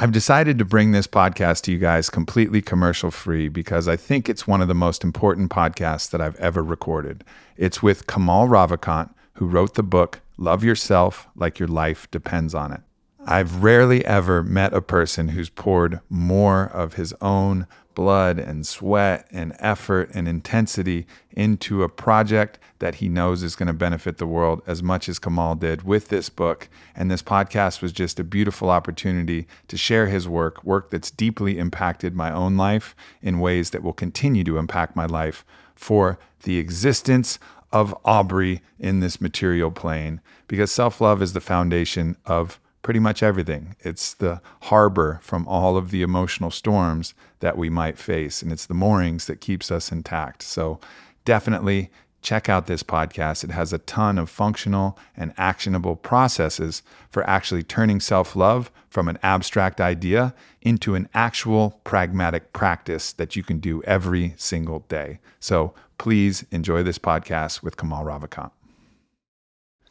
I've decided to bring this podcast to you guys completely commercial free because I think it's one of the most important podcasts that I've ever recorded. It's with Kamal Ravikant, who wrote the book Love Yourself Like Your Life Depends on It. I've rarely ever met a person who's poured more of his own blood and sweat and effort and intensity into a project that he knows is going to benefit the world as much as Kamal did with this book. And this podcast was just a beautiful opportunity to share his work, work that's deeply impacted my own life in ways that will continue to impact my life for the existence of Aubrey in this material plane. Because self love is the foundation of pretty much everything. It's the harbor from all of the emotional storms that we might face, and it's the moorings that keeps us intact. So definitely check out this podcast. It has a ton of functional and actionable processes for actually turning self love from an abstract idea into an actual pragmatic practice that you can do every single day. So please enjoy this podcast with Kamal Ravikant.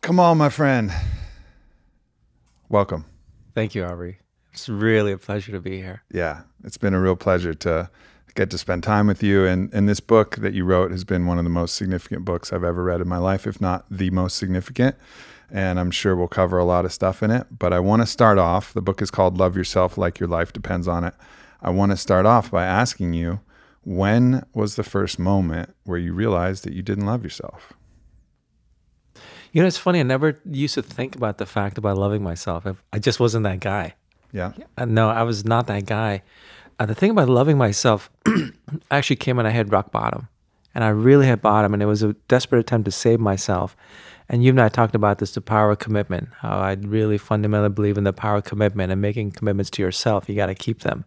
Kamal, my friend. Welcome. Thank you, Aubrey. It's really a pleasure to be here. Yeah, it's been a real pleasure to get to spend time with you. And, and this book that you wrote has been one of the most significant books I've ever read in my life, if not the most significant. And I'm sure we'll cover a lot of stuff in it. But I want to start off. The book is called Love Yourself Like Your Life Depends on It. I want to start off by asking you when was the first moment where you realized that you didn't love yourself? You know, it's funny. I never used to think about the fact about loving myself. I, I just wasn't that guy. Yeah. Uh, no, I was not that guy. Uh, the thing about loving myself actually came when I hit rock bottom. And I really hit bottom, and it was a desperate attempt to save myself. And you and I talked about this the power of commitment, how I really fundamentally believe in the power of commitment and making commitments to yourself. You got to keep them.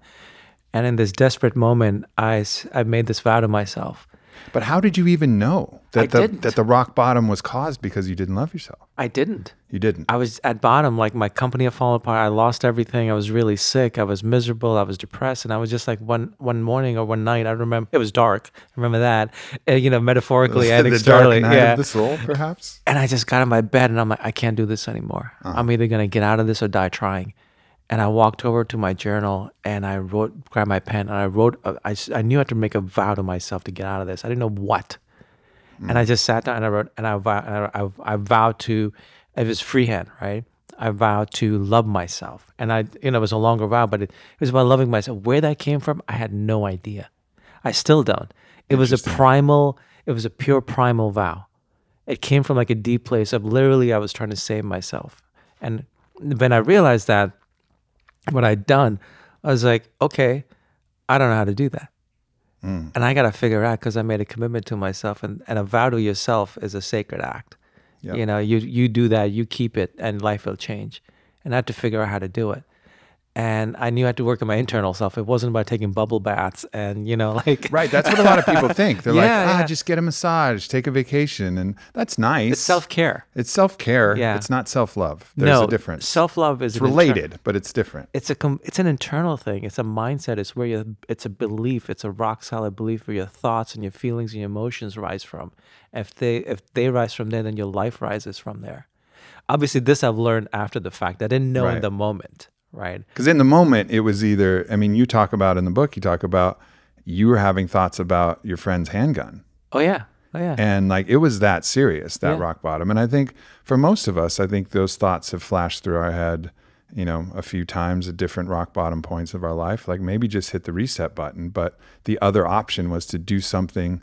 And in this desperate moment, I, I made this vow to myself but how did you even know that I the didn't. that the rock bottom was caused because you didn't love yourself? I didn't. You didn't. I was at bottom, like my company had fallen apart. I lost everything. I was really sick. I was miserable. I was depressed, and I was just like one one morning or one night. I remember it was dark. I remember that, uh, you know, metaphorically and the externally. dark night yeah. of the soul, perhaps. and I just got in my bed, and I'm like, I can't do this anymore. I'm either gonna get out of this or die trying. And I walked over to my journal and I wrote, grabbed my pen, and I wrote. uh, I, knew I had to make a vow to myself to get out of this. I didn't know what. And I just sat down and I wrote, and I vow, and I, I, I vowed to, it was freehand, right? I vowed to love myself. And I, you know, it was a longer vow, but it, it was about loving myself. Where that came from, I had no idea. I still don't. It was a primal, it was a pure primal vow. It came from like a deep place of literally, I was trying to save myself. And when I realized that, what I'd done, I was like, okay, I don't know how to do that. Mm. And I got to figure out because I made a commitment to myself, and, and a vow to yourself is a sacred act. Yeah. You know, you you do that, you keep it, and life will change. And I had to figure out how to do it. And I knew I had to work on my internal self. It wasn't about taking bubble baths and you know, like Right. That's what a lot of people think. They're like, Yeah, ah, yeah. just get a massage, take a vacation, and that's nice. it's self care. It's self care. Yeah. It's not self love. There's No a difference. Self love is it's an inter- related, but it's different. it's a com- it's an internal thing. It's a mindset. It's where you it's a belief. It's a rock solid belief where your thoughts and your feelings and your emotions rise from. If they if they rise from there, then your life rises from there. Obviously, this I've learned after the fact. I didn't know Right. in the moment, right? Because in the moment, it was either, I mean, you talk about in the book, you talk about you were having thoughts about your friend's handgun. Oh yeah, oh yeah. And like it was that serious, that Yeah. rock bottom. And I think for most of us, I think those thoughts have flashed through our head, you know, a few times at different rock bottom points of our life. Like maybe just hit the reset button. But the other option was to do something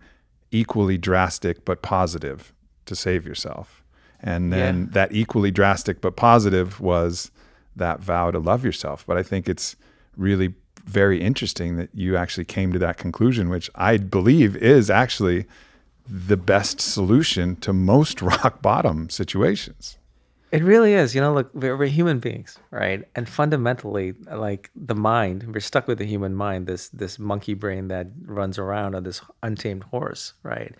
equally drastic but positive to save yourself. And then Yeah. that equally drastic but positive was that vow to love yourself. But I think it's really very interesting that you actually came to that conclusion, which I believe is actually the best solution to most rock bottom situations. It really is. You know, look, we're, we're human beings, right? And fundamentally, like the mind, we're stuck with the human mind, this this monkey brain that runs around on this untamed horse, right?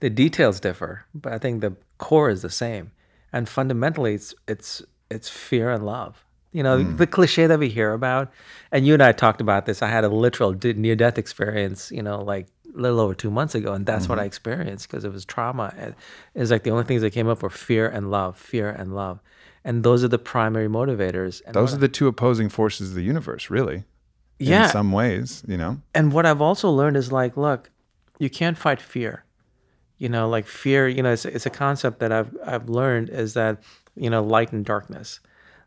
The details differ, but I think the core is the same. And fundamentally, it's it's it's fear and love. You know, hmm. the cliche that we hear about, and you and I talked about this. I had a literal near death experience, you know, like a little over two months ago, and that's what I mm-hmm. experienced because it was trauma. And it was like the only things that came up were fear and love, fear and love. and those are the primary motivators. And Those are the two opposing forces of the universe, really. Yeah. In some ways, you know. and what I've also learned is like, look, you can't fight fear. You know, like fear. You know, it's, it's a concept that I've I've learned is that you know light and darkness.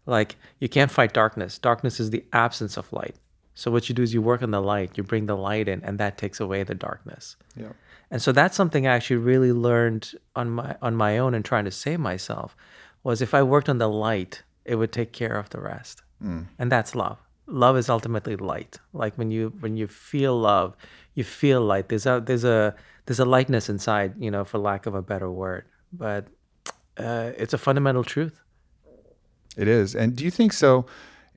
Like you can't fight darkness. Darkness is the absence of light. So what you do is you work on the light. You bring the light in, and that takes away the darkness. Yeah. And so that's something I actually really learned on my on my own and trying to save myself was if I worked on the light, it would take care of the rest. And that's love. Love is ultimately light. Like when you when you feel love, you feel light. There's a there's a there's a lightness inside, you know, for lack of a better word. But uh, it's a fundamental truth. It is. And do you think so?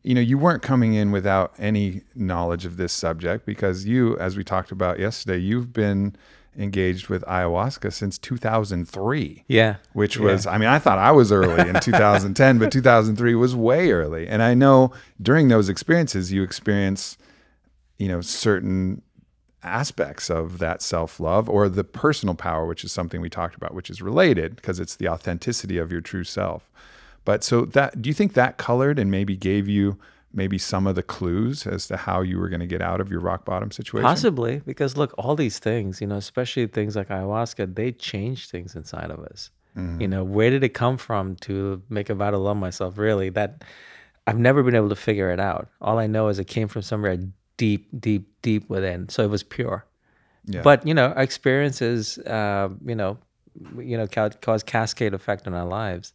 You know, you weren't coming in without any knowledge of this subject because you, as we talked about yesterday, you've been engaged with ayahuasca since 2003. Yeah. Which was, I mean, I thought I was early in 2010, but 2003 was way early. And I know during those experiences, you experience, you know, certain aspects of that self love or the personal power, which is something we talked about, which is related because it's the authenticity of your true self. But so that, do you think that colored and maybe gave you maybe some of the clues as to how you were going to get out of your rock bottom situation? Possibly, because look, all these things, you know, especially things like ayahuasca, they change things inside of us. You know, where did it come from to make a vow to love myself? Really, that I've never been able to figure it out. All I know is it came from somewhere deep, deep, deep within. So it was pure. Yeah. But you know, our experiences, uh, you know, you know, ca- cause cascade effect on our lives.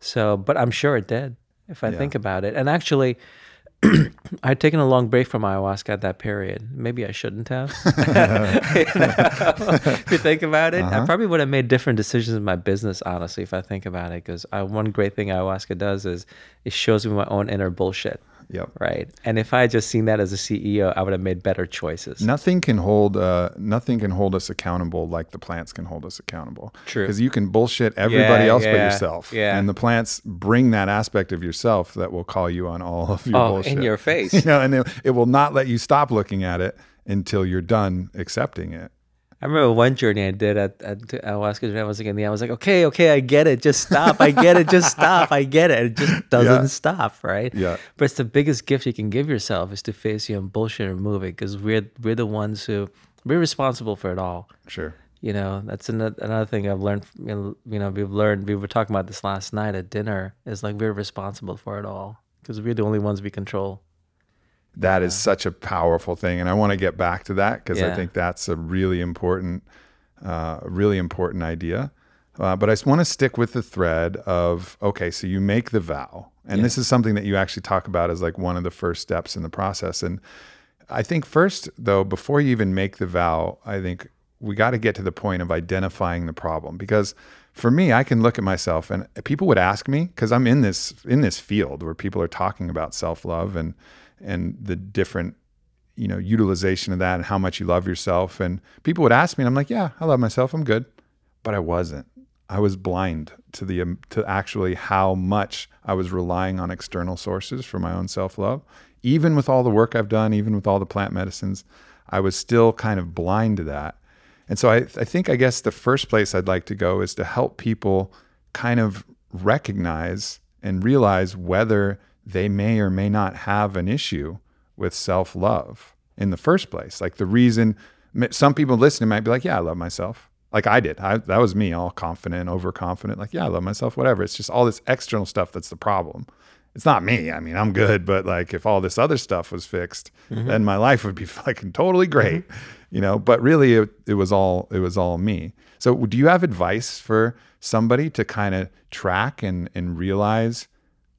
So, but I'm sure it did if I think about it. And actually, I'd taken a long break from ayahuasca at that period. Maybe I shouldn't have. You know, if you think about it, I uh-huh. probably would have made different decisions in my business, honestly, if I think about it. Because uh, one great thing ayahuasca does is it shows me my own inner bullshit. Yep. Right. And if I had just seen that as a CEO, I would have made better choices. Nothing can hold uh, nothing can hold us accountable like the plants can hold us accountable. True. Because you can bullshit everybody else but yeah, yourself. yeah. And the plants bring that aspect of yourself that will call you on all of your Oh, bullshit. in your face. you know, and it, it will not let you stop looking at it until you're done accepting it. I remember one journey I did at, at uh, ayahuasca journey. I was like, in the end, I was like, okay, okay, I get it. Just stop. I get it. Just stop. I get it. It just doesn't Yeah. stop, right? Yeah. But it's the biggest gift you can give yourself is to face your own bullshit and move it because we're we're the ones who we're responsible for it all. Sure. You know, that's another, another thing I've learned. You know, you know, we've learned. We were talking about this last night at dinner. Is like we're responsible for it all because we're the only ones we control. That is such a powerful thing, and I want to get back to that because I think that's a really important, uh, really important idea. Uh, but I just want to stick with the thread of okay, so you make the vow, and this is something that you actually talk about as like one of the first steps in the process. And I think first, though, before you even make the vow, I think we got to get to the point of identifying the problem because for me, I can look at myself and people would ask me because I'm in this in this field where people are talking about self love and and the different you know utilization of that and how much you love yourself and people would ask me and I'm like, yeah, I love myself, I'm good, but I wasn't. I was blind to the um, to actually how much I was relying on external sources for my own self love. Even with all the work I've done, even with all the plant medicines, I was still kind of blind to that. And so I, I think I guess the first place I'd like to go is to help people kind of recognize and realize whether they may or may not have an issue with self love in the first place. Like the reason some people listening might be like, yeah, I love myself. Like I did. I, that was me, all confident, overconfident. Like, yeah, I love myself, whatever. It's just all this external stuff that's the problem. It's not me. I mean, I'm good, but like if all this other stuff was fixed, mm-hmm. then my life would be fucking totally great, mm-hmm. you know. But really, it, it was all it was all me. So, do you have advice for somebody to kind of track and and realize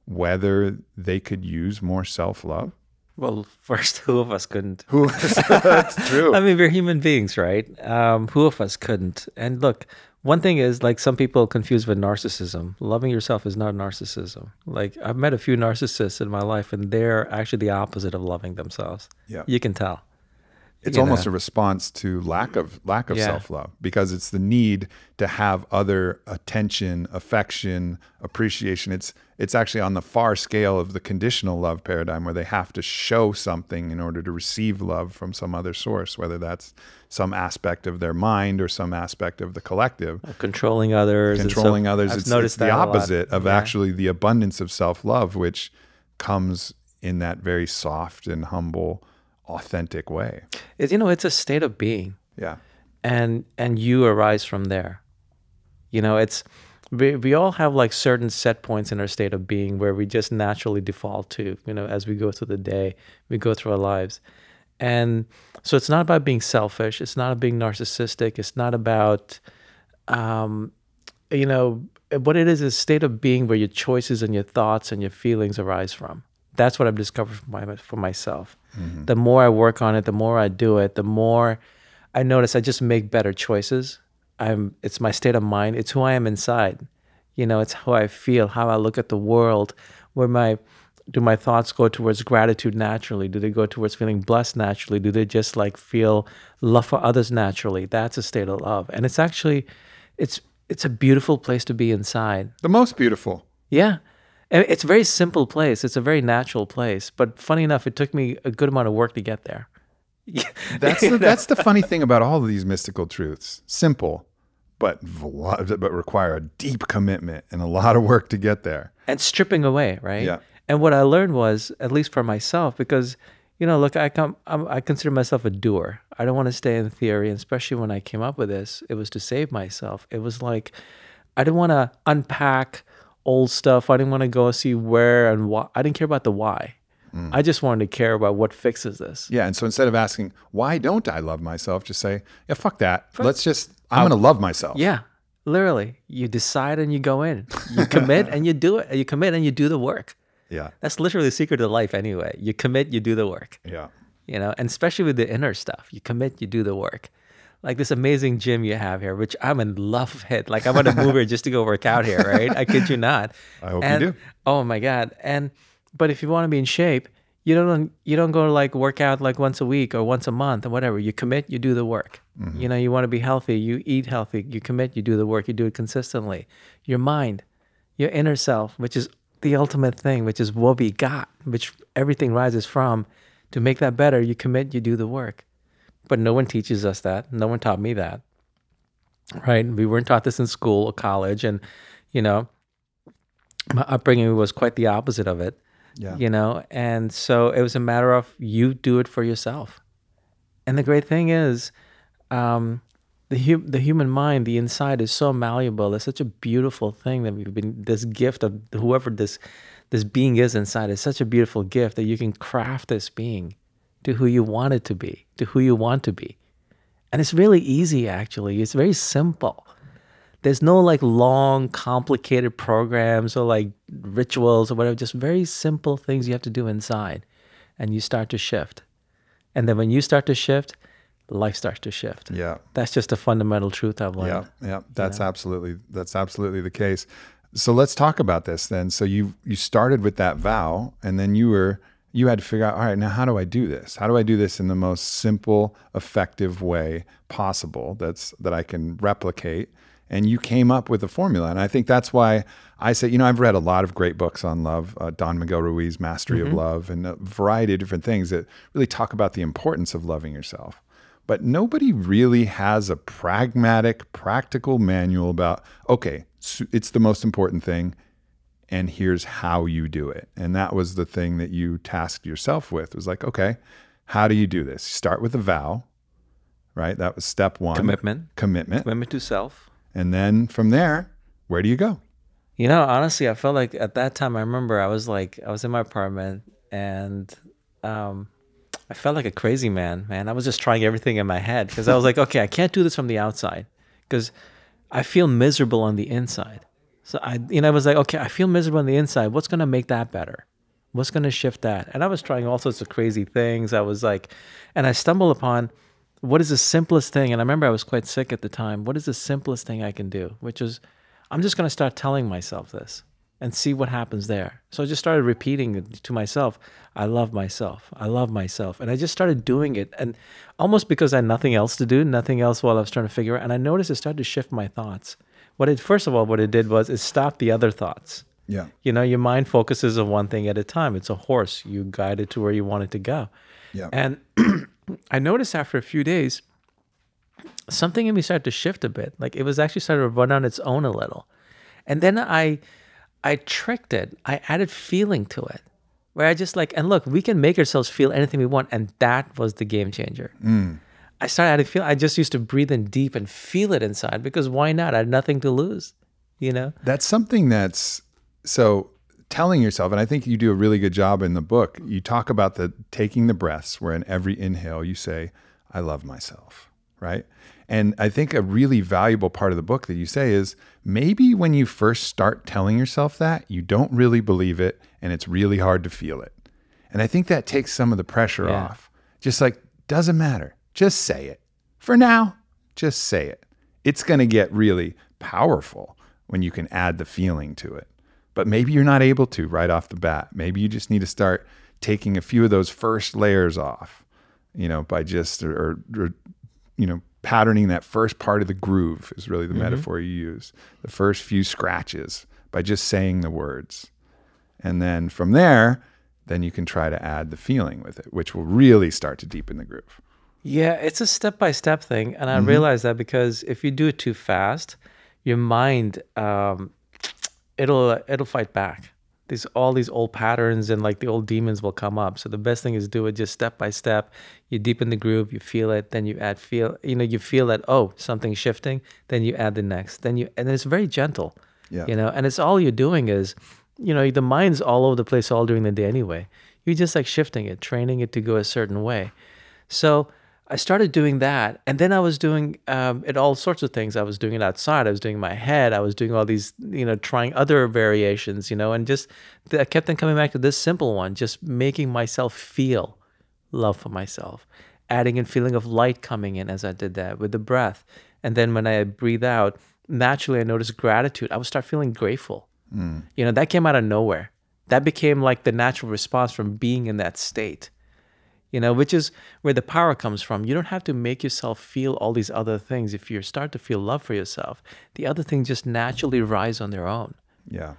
whether they could use more self love? Well, first, who of us couldn't? Who? That's true. I mean, we're human beings, right? Um, who of us couldn't? And look, one thing is like some people confuse with narcissism. Loving yourself is not narcissism. Like I've met a few narcissists in my life, and they're actually the opposite of loving themselves. Yeah. you can tell. It's you almost know. a response to lack of lack of Yeah. self-love because it's the need to have other attention affection appreciation it's it's actually on the far scale of the conditional love paradigm where they have to show something in order to receive love from some other source whether that's some aspect of their mind or some aspect of the collective controlling others. and so controlling others I've it's, noticed it's the opposite of Yeah. actually the abundance of self-love which comes in that very soft and humble authentic way. It's, you know, it's a state of being. yeah. And and you arise from there. You know it's we, we all have like certain set points in our state of being where we just naturally default to you know as we go through the day we go through our lives. And so it's not about being selfish. It's not about being narcissistic. It's not about um you know what it is is a state of being where your choices and your thoughts and your feelings arise from that's what i've discovered for, my, for myself. Mm-hmm. The more i work on it the more i do it the more i notice i just make better choices. I'm it's my state of mind. It's who i am inside. You know it's how i feel how i look at the world. Where my do my thoughts go towards gratitude naturally? Do they go towards feeling blessed naturally? Do they just like feel love for others naturally? That's a state of love. And it's actually it's it's a beautiful place to be inside. The most beautiful. Yeah. It's a very simple place. It's a very natural place. But funny enough, it took me a good amount of work to get there. That's the, that's the funny thing about all of these mystical truths. Simple, but but require a deep commitment and a lot of work to get there. and stripping away, right? Yeah. And what I learned was, at least for myself, because you know, look, I come, I'm, I consider myself a doer. I don't want to stay in theory, and especially when I came up with this, it was to save myself. It was like I didn't want to unpack old stuff. I didn't want to go see where and why. I didn't care about the why. Mm. I just wanted to care about what fixes this. Yeah, and so instead of asking why don't I love myself, just say, yeah, fuck that. Let's just I'm going to love myself. Yeah, literally. You decide and you go in. You commit and you do it. You commit and you do the work. yeah, That's literally the secret of life, anyway. You commit, you do the work. yeah. You know, and especially with the inner stuff, you commit, you do the work. Like this amazing gym you have here, which I'm in love with. Like I'm gonna move here just to go work out here, right? I kid you not. I hope you do. Oh my god! And but if you want to be in shape, you don't you don't go like work out like once a week or once a month or whatever. You commit, you do the work. Mm-hmm. You know, you want to be healthy, you eat healthy, you commit, you do the work, you do it consistently. Your mind, your inner self, which is the ultimate thing, which is what we got, which everything rises from. To make that better, you commit, you do the work. But no one teaches us that. No one taught me that. Right? We weren't taught this in school or college. And, you know, my upbringing was quite the opposite of it. Yeah. You know, and so it was a matter of you do it for yourself. And the great thing is, um, the hu- the human mind, the inside is so malleable. It's such a beautiful thing that we've been this gift of whoever this this being is inside is such a beautiful gift that you can craft this being to who you want it to be, to who you want to be. And it's really easy actually. It's very simple. There's no like long, complicated programs or like rituals or whatever, just very simple things you have to do inside. And you start to shift. And then when you start to shift, life starts to shift. Yeah. That's just a fundamental truth I've learned. Yeah, yeah, that's absolutely that's absolutely the case. So let's talk about this then. So you you started with that vow, and then you were you had to figure out, all right, now how do I do this? How do I do this in the most simple, effective way possible? That's that I can replicate. And you came up with a formula, and I think that's why I say, you know, I've read a lot of great books on love, uh, Don Miguel Ruiz, Mastery of Love, and a variety of different things that really talk about the importance of loving yourself but nobody really has a pragmatic, practical manual about, okay, it's the most important thing, and here's how you do it. And that was the thing that you tasked yourself with. Was like, okay, how do you do this? Start with a vow, right? That was step one. Commitment. Commitment. Commitment to self. And then from there, where do you go? You know, honestly, I felt like at that time, I remember I was like, I was in my apartment and um, I felt like a crazy man, man. I was just trying everything in my head because I was like, okay, I can't do this from the outside because I feel miserable on the inside. So I, you know, I was like, okay, I feel miserable on the inside. What's going to make that better? What's going to shift that? And I was trying all sorts of crazy things. I was like, and I stumbled upon what is the simplest thing? And I remember I was quite sick at the time. What is the simplest thing I can do? Which is, I'm just going to start telling myself this. and see what happens there. So I just started repeating it to myself. I love myself. I love myself. And I just started doing it. And almost because I had nothing else to do, nothing else while I was trying to figure out. And I noticed it started to shift my thoughts. What it, first of all, what it did was it stopped the other thoughts. Yeah. You know, your mind focuses on one thing at a time. It's a horse. You guide it to where you want it to go. Yeah. And I noticed after a few days, something in me started to shift a bit. Like it was actually started to run on its own a little. And then I I tricked it. I added feeling to it. Where I just like, and look, we can make ourselves feel anything we want. And that was the game changer. Mm. I started adding feel. I just used to breathe in deep and feel it inside because why not? I had nothing to lose, you know? That's something that's so telling yourself, and I think you do a really good job in the book. You talk about the taking the breaths, where in every inhale you say, I love myself, right? And I think a really valuable part of the book that you say is maybe when you first start telling yourself that, you don't really believe it and it's really hard to feel it. And I think that takes some of the pressure Yeah. off. Just like, doesn't matter. Just say it. For now, just say it. It's going to get really powerful when you can add the feeling to it. But maybe you're not able to right off the bat. Maybe you just need to start taking a few of those first layers off, you know, by just, or, or, or you know, patterning that first part of the groove is really the mm-hmm. metaphor you use. The first few scratches by just saying the words. And then from there, then you can try to add the feeling with it, which will really start to deepen the groove. Yeah, it's a step by step thing, and I realize that because if you do it too fast, your mind um, it'll it'll fight back. These all these old patterns and like the old demons will come up. So the best thing is do it just step by step. You deepen the groove, you feel it, then you add feel. You know, you feel that oh something's shifting, then you add the next, then you and it's very gentle. Yeah. You know, and it's all you're doing is, you know, the mind's all over the place all during the day anyway. You're just like shifting it, training it to go a certain way. So I started doing that, and then I was doing um, it all sorts of things. I was doing it outside. I was doing my head. I was doing all these, you know, trying other variations, you know, and just I kept on coming back to this simple one, just making myself feel love for myself, adding in feeling of light coming in as I did that with the breath, and then when I breathe out, naturally I noticed gratitude. I would start feeling grateful. You know, that came out of nowhere. That became like the natural response from being in that state you know, which is where the power comes from. You don't have to make yourself feel all these other things. If you start to feel love for yourself, the other things just naturally rise on their own. Yeah.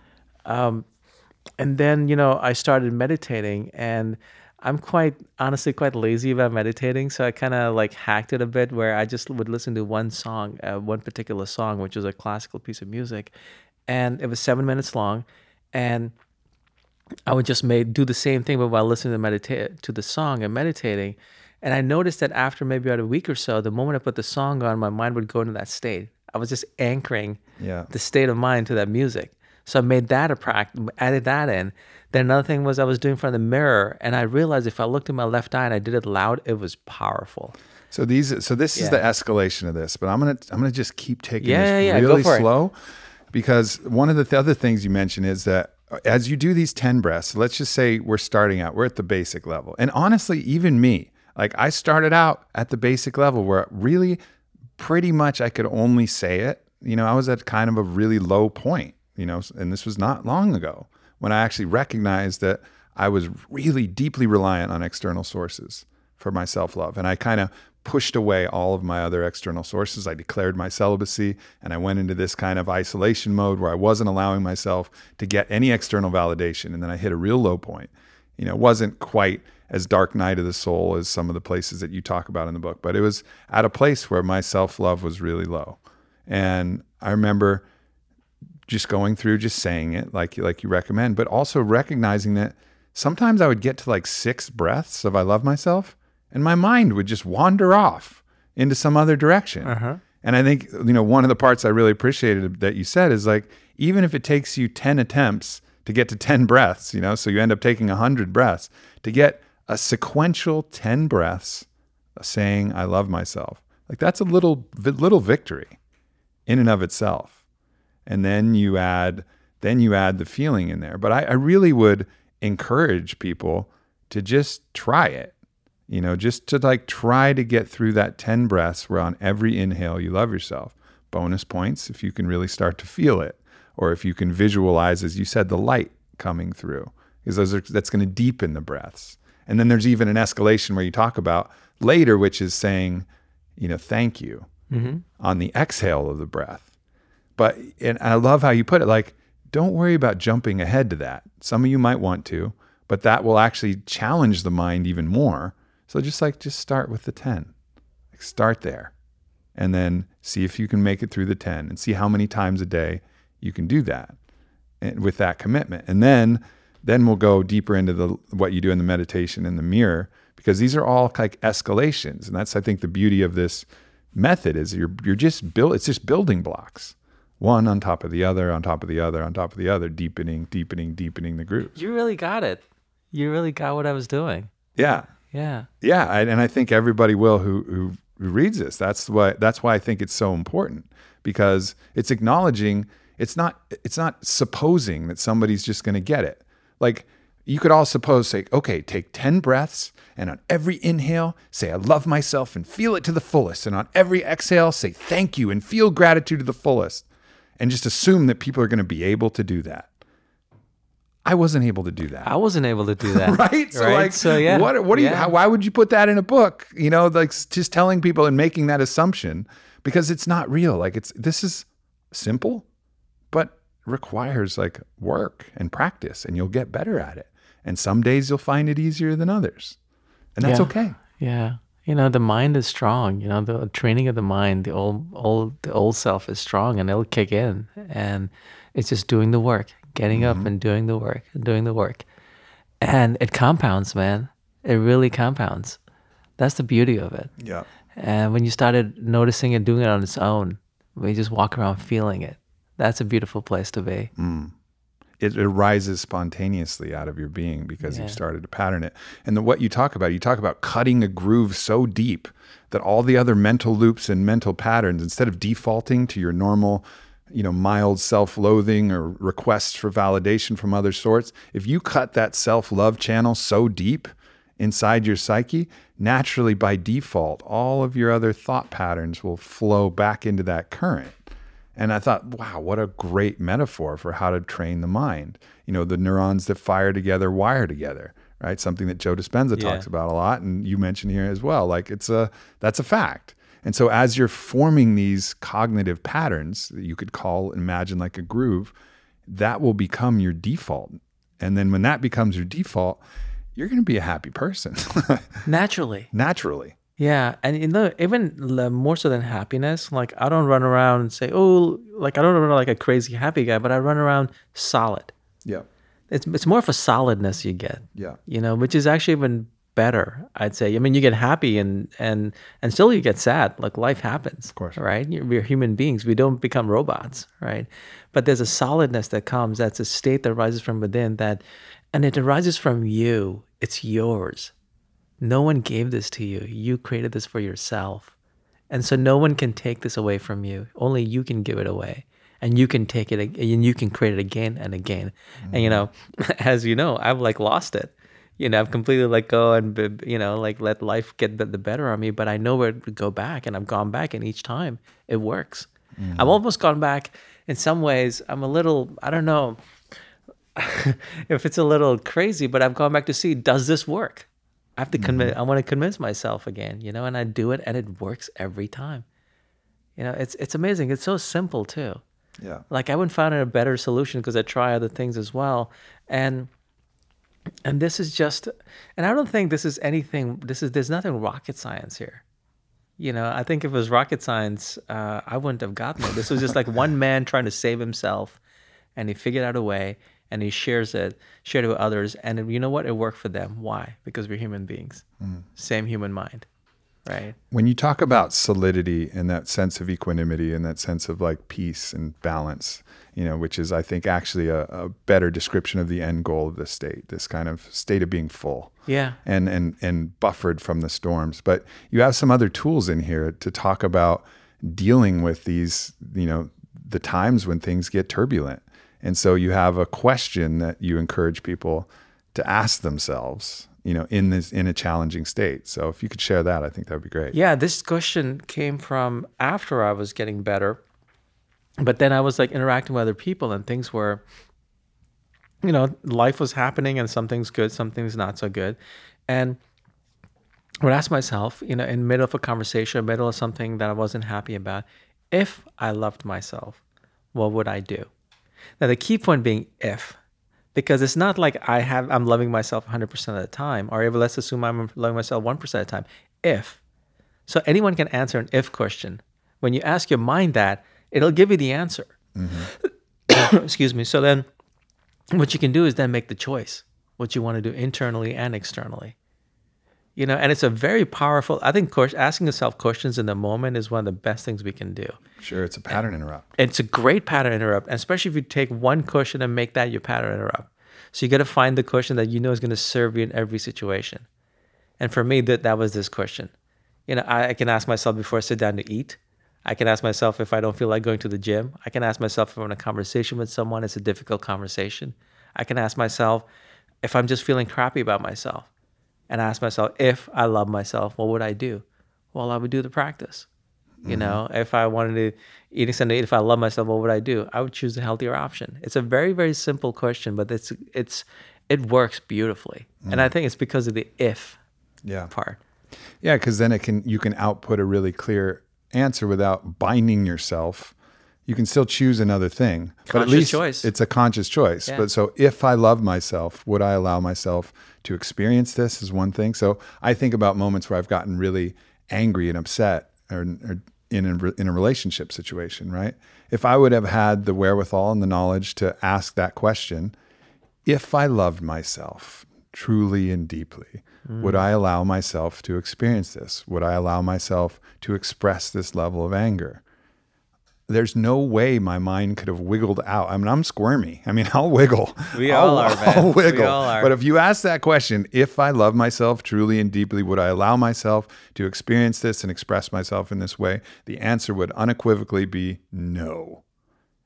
And then, you know, I started meditating and I'm quite honestly quite lazy about meditating, so I kind of like hacked it a bit where I just would listen to one song, uh, one particular song, which was a classical piece of music, and it was seven minutes long, and I would just make do the same thing, but while listening to meditate to the song and meditating. And I noticed that after maybe about a week or so, the moment I put the song on, my mind would go into that state. I was just anchoring Yeah. the state of mind to that music. So I made that a practice, added that in. Then another thing was I was doing in front of the mirror, and I realized if I looked at my left eye and I did it loud, it was powerful. So these, so this is the escalation of this, but I'm gonna, I'm gonna just keep taking Yeah, this yeah, yeah, really slow, because one of the th- other things you mentioned is that as you do these ten breaths, let's just say we're starting out, we're at the basic level, and honestly, even me, like I started out at the basic level where really, pretty much I could only say it. You know, I was at kind of a really low point. You know, and this was not long ago when I actually recognized that I was really deeply reliant on external sources for my self love. And I kind of pushed away all of my other external sources. I declared my celibacy and I went into this kind of isolation mode where I wasn't allowing myself to get any external validation. And then I hit a real low point. You know, it wasn't quite as dark night of the soul as some of the places that you talk about in the book, but it was at a place where my self love was really low. And I remember just going through just saying it like like you recommend but also recognizing that sometimes i would get to like six breaths of i love myself and my mind would just wander off into some other direction. Uh-huh. And i think you know one of the parts i really appreciated that you said is like even if it takes you 10 attempts to get to 10 breaths you know so you end up taking 100 breaths to get a sequential 10 breaths saying i love myself like that's a little little victory in and of itself. And then you add then you add the feeling in there. But I, I really would encourage people to just try it you know just to like try to get through that 10 breaths where on every inhale you love yourself bonus points if you can really start to feel it or if you can visualize, as you said, the light coming through, because those are, that's going to deepen the breaths. And then there's even an escalation where you talk about later, which is saying, you know, thank you mm-hmm. on the exhale of the breath. But and I love how you put it like, don't worry about jumping ahead to that. Some of you might want to, but that will actually challenge the mind even more. So just like just start with the 10. Like start there. And then see if you can make it through the 10 and see how many times a day you can do that and with that commitment. And then then we'll go deeper into the what you do in the meditation in the mirror because these are all like escalations. And that's I think the beauty of this method is you're you're just build it's just building blocks. One on top of the other, on top of the other, on top of the other, deepening, deepening, deepening the grooves. You really got it. You really got what I was doing. Yeah. Yeah. Yeah, I, and I think everybody will who, who who reads this. That's why that's why I think it's so important because it's acknowledging it's not it's not supposing that somebody's just going to get it. Like you could all suppose say, okay, take 10 breaths and on every inhale say I love myself and feel it to the fullest and on every exhale say thank you and feel gratitude to the fullest and just assume that people are going to be able to do that. I wasn't able to do that I wasn't able to do that. right? So Right? like, So, yeah. what what do you? How, why would you put that in a book? You know, like just telling people and making that assumption because it's not real. Like it's this is simple, but requires like work and practice, and you'll get better at it. And some days you'll find it easier than others, and that's Yeah. okay. Yeah. You know, the mind is strong. You know, the training of the mind, the old old the old self is strong and it'll kick in. And it's just doing the work, getting up mm-hmm. and doing the work, and doing the work. And it compounds, man. It really compounds. That's the beauty of it. Yeah. And when you started noticing and doing it on its own, when you just walk around feeling it, that's a beautiful place to be. Mm. it arises spontaneously out of your being because Yeah. you've started to pattern it. And the, what you talk about, you talk about cutting a groove so deep that all the other mental loops and mental patterns, instead of defaulting to your normal, you know, mild self-loathing or requests for validation from other sorts, if you cut that self-love channel so deep inside your psyche, naturally by default, all of your other thought patterns will flow back into that current. And I thought, wow, what a great metaphor for how to train the mind. You know, the neurons that fire together wire together, right? Something that Joe Dispenza Yeah. talks about a lot, and you mentioned here as well. Like it's a that's a fact. And so as you're forming these cognitive patterns that you could call, imagine like a groove, that will become your default. And then when that becomes your default, you're going to be a happy person Naturally. naturally. Yeah, and you know, even more so than happiness, like I don't run around and say, "Oh, like I don't run like a crazy happy guy," but I run around solid. Yeah. It's it's more of a solidness you get, Yeah. you know, which is actually even better, I'd say. I mean, you get happy and and and still you get sad. Like life happens, of course. right? We're human beings. We don't become robots, right? But there's a solidness that comes. That's a state that arises from within. That, and it arises from you. It's yours. No one gave this to you. You created this for yourself. And so no one can take this away from you. Only you can give it away. And you can take it and you can create it again and again. And you mm-hmm. know, as you know, I've like lost it. You know, I've completely let go and you know, like let life get the, the better on me, but I know where to go back and I've gone back and each time it works. Mm. I've almost gone back in some ways. I'm a little, I don't know if it's a little crazy, but I've gone back to see does this work? I have to convince. Mm. I want to convince myself again, you know, and I do it, and it works every time. You know, it's it's amazing. It's so simple too. Yeah. Like I wouldn't find a better solution because I try other things as well, and and this is just, and I don't think this is anything. This is there's nothing rocket science here. You know, I think if it was rocket science, uh, I wouldn't have gotten it. This was just like one man trying to save himself, and he figured out a way, and he shares it, shared it with others, and you know what? It worked for them. Why? Because we're human beings, same human mind, right? when you talk about solidity and that sense of equanimity and that sense of like peace and balance, you know, which is I think actually a, a better description of the end goal of the state, this kind of state of being full Yeah. and and and buffered from the storms. But you have some other tools in here to talk about dealing with these, you know, the times when things get turbulent. And so you have a question that you encourage people to ask themselves, you know, in this in a challenging state. So if you could share that, I think that would be great. Yeah, this question came from after I was getting better. but then I was like interacting with other people and things were, you know, life was happening and something's good, something's not so good. And I would ask myself, you know, in middle of a conversation, middle of something that I wasn't happy about, if I loved myself, what would I do? Now the key point being if, because it's not like I have I'm loving myself 100% of the time, or even let's assume I'm loving myself 1% of the time. If, so anyone can answer an if question. When you ask your mind that, it'll give you the answer. Mm-hmm. Excuse me. So then, what you can do is then make the choice what you want to do internally and externally you know and it's a very powerful i think course asking yourself questions in the moment is one of the best things we can do. Sure it's a pattern interrupt. It's a great pattern interrupt especially if you take one question and make that your pattern interrupt. So you got to find the question that you know is going to serve you in every situation. And for me that that was this question. You know I, I can ask myself before i sit down to eat. I can ask myself if i don't feel like going to the gym. I can ask myself if i'm in a conversation with someone. It's a difficult conversation. I can ask myself if i'm just feeling crappy about myself and ask myself if I love myself, what would I do? Well, I would do the practice. You mm-hmm. know, if I wanted to eat Sunday, if I love myself, what would I do? I would choose the healthier option. It's a very, very simple question, but it's it's it works beautifully. Mm. And I mm. think it's because of the if yeah. part. Yeah, because then it can you can output a really clear answer without binding yourself you can still choose another thing. Conscious but at least choice. it's a conscious choice. Yeah. But so if I love myself, would I allow myself to experience this is one thing. So I think about moments where I've gotten really angry and upset or, or in a, in a relationship situation, right? If I would have had the wherewithal and the knowledge to ask that question, if I loved myself truly and deeply, mm. would I allow myself to experience this? Would I allow myself to express this level of anger? There's no way my mind could have wiggled out. I mean, I'm squirmy. I mean, I'll wiggle. We all I'll, are, man. I'll wiggle. We all are. But if you ask that question, if I love myself truly and deeply, would I allow myself to experience this and express myself in this way? The answer would unequivocally be no.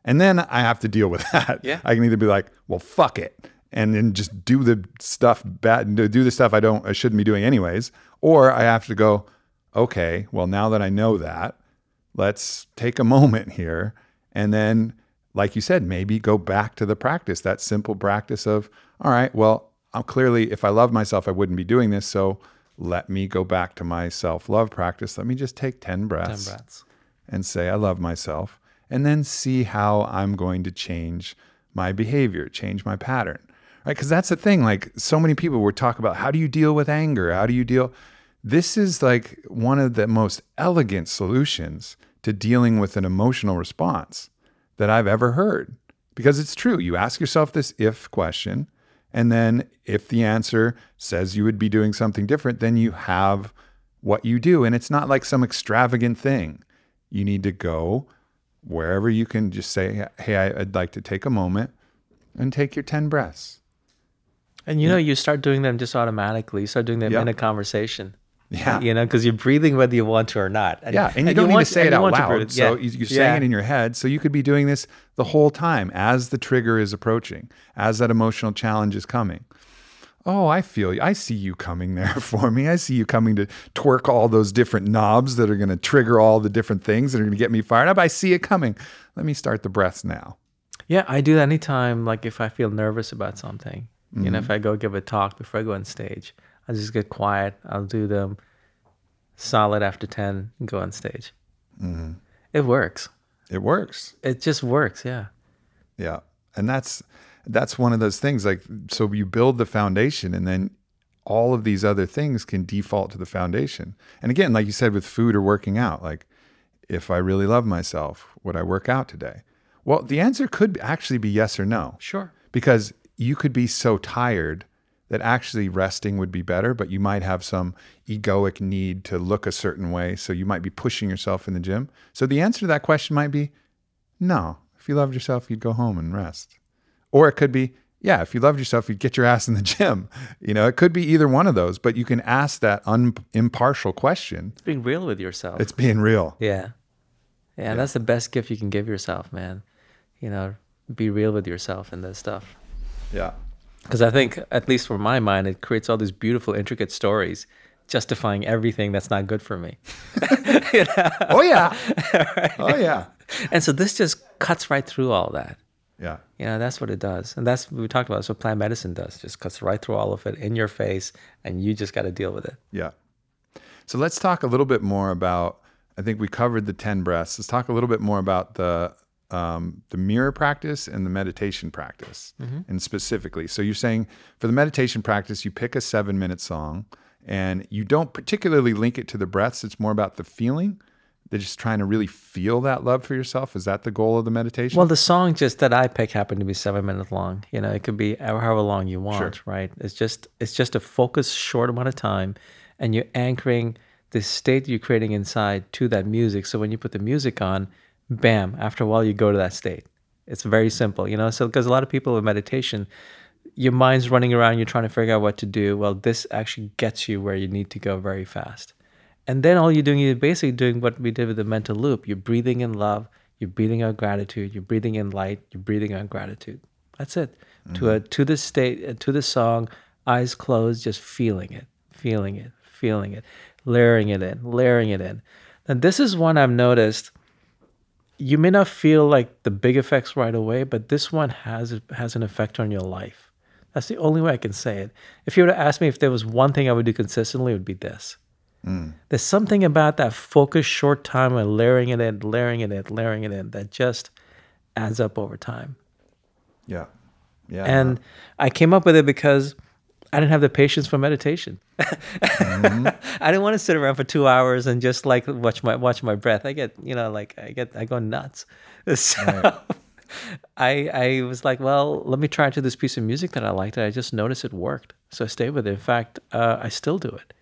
And then I have to deal with that. Yeah. I can either be like, well, fuck it. And then just do the stuff bad, do the stuff I don't, I shouldn't be doing anyways. Or I have to go, okay, well, now that I know that, let's take a moment here and then like you said maybe go back to the practice that simple practice of all right well i'm clearly if i love myself i wouldn't be doing this so let me go back to my self-love practice. Let me just take 10 breaths, 10 breaths. and say i love myself and then see how i'm going to change my behavior change my pattern. Right? Because that's the thing like so many people were talk about how do you deal with anger? How do you deal? This is like one of the most elegant solutions to dealing with an emotional response that I've ever heard. Because it's true. You ask yourself this if question, and then if the answer says you would be doing something different, then you have what you do. And it's not like some extravagant thing. You need to go wherever you can just say, Hey, I'd like to take a moment and take your 10 breaths. And you know, you start doing them just automatically. You start doing them yep. in a conversation. Yeah. You know, because you're breathing whether you want to or not. And, yeah. And you don't you need want, to say it out loud. So yeah. you're saying yeah. it in your head. So you could be doing this the whole time as the trigger is approaching, as that emotional challenge is coming. Oh, I feel you. I see you coming there for me. I see you coming to twerk all those different knobs that are going to trigger all the different things that are going to get me fired up. I see it coming. Let me start the breaths now. Yeah, I do that anytime, like if I feel nervous about something. Mm-hmm. You know, if mm-hmm. I go give a talk before I go on stage I'll just get quiet. I'll do them solid after 10 and go on stage. Mm-hmm. It works. It works. It just works. Yeah. Yeah. And that's, that's one of those things like, so you build the foundation and then all of these other things can default to the foundation. And again, like you said, with food or working out, like if I really love myself, would I work out today? Well, the answer could actually be yes or no. Sure. Because you could be so tired that actually resting would be better, but you might have some egoic need to look a certain way. So you might be pushing yourself in the gym. So the answer to that question might be no. If you loved yourself, you'd go home and rest. Or it could be, yeah, if you loved yourself, you'd get your ass in the gym. You know, it could be either one of those, but you can ask that un- impartial question. It's being real with yourself. It's being real. Yeah. yeah. Yeah, that's the best gift you can give yourself, man. You know, be real with yourself and this stuff. Yeah because I think, at least for my mind, it creates all these beautiful, intricate stories justifying everything that's not good for me. you know? Oh yeah, right? oh yeah. and so this just cuts right through all that. Yeah. You know, that's what it does. And that's what we talked about. That's what plant medicine does. Just cuts right through all of it in your face and you just got to deal with it. Yeah. So let's talk a little bit more about. I think we covered the ten breaths. Let's talk a little bit more about the um, the mirror practice and the meditation practice, and specifically. So you're saying for the meditation practice, you pick a seven minute song, and you don't particularly link it to the breaths. It's more about the feeling. They're just trying to really feel that love for yourself. Is that the goal of the meditation? Well, the song just that I pick happened to be seven minutes long. You know, it could be however long you want, right? It's just it's just a focused short amount of time, and you're anchoring the state you're creating inside to that music. So when you put the music on, bam! After a while, you go to that state. It's very simple, you know. So because a lot of people with meditation, your mind's running around, you're trying to figure out what to do. Well, this actually gets you where you need to go very fast. And then all you're doing is basically doing what we did with the mental loop. You're breathing in love, you're breathing out gratitude, you're breathing in light, you're breathing out gratitude. That's it. To a to this state, uh, to the song, eyes closed, just feeling it, feeling it, feeling it, layering it in, layering it in. And this is one I've noticed. You may not feel like the big effects right away, but this one has has an effect on your life. That's the only way I can say it. If you were to ask me if there was one thing I would do consistently, it would be this. Mm. There's something about that focused short time and layering it in, layering it in, layering it in that just adds up over time. yeah. Yeah. And I came up with it because I didn't have the patience for meditation. Mm-hmm. I didn't want to sit around for two hours and just like watch my watch my breath. I get you know like I get I go nuts. So I I was like, well, let me try to this piece of music that I liked. And I just noticed it worked, so I stayed with it. In fact, uh, I still do it.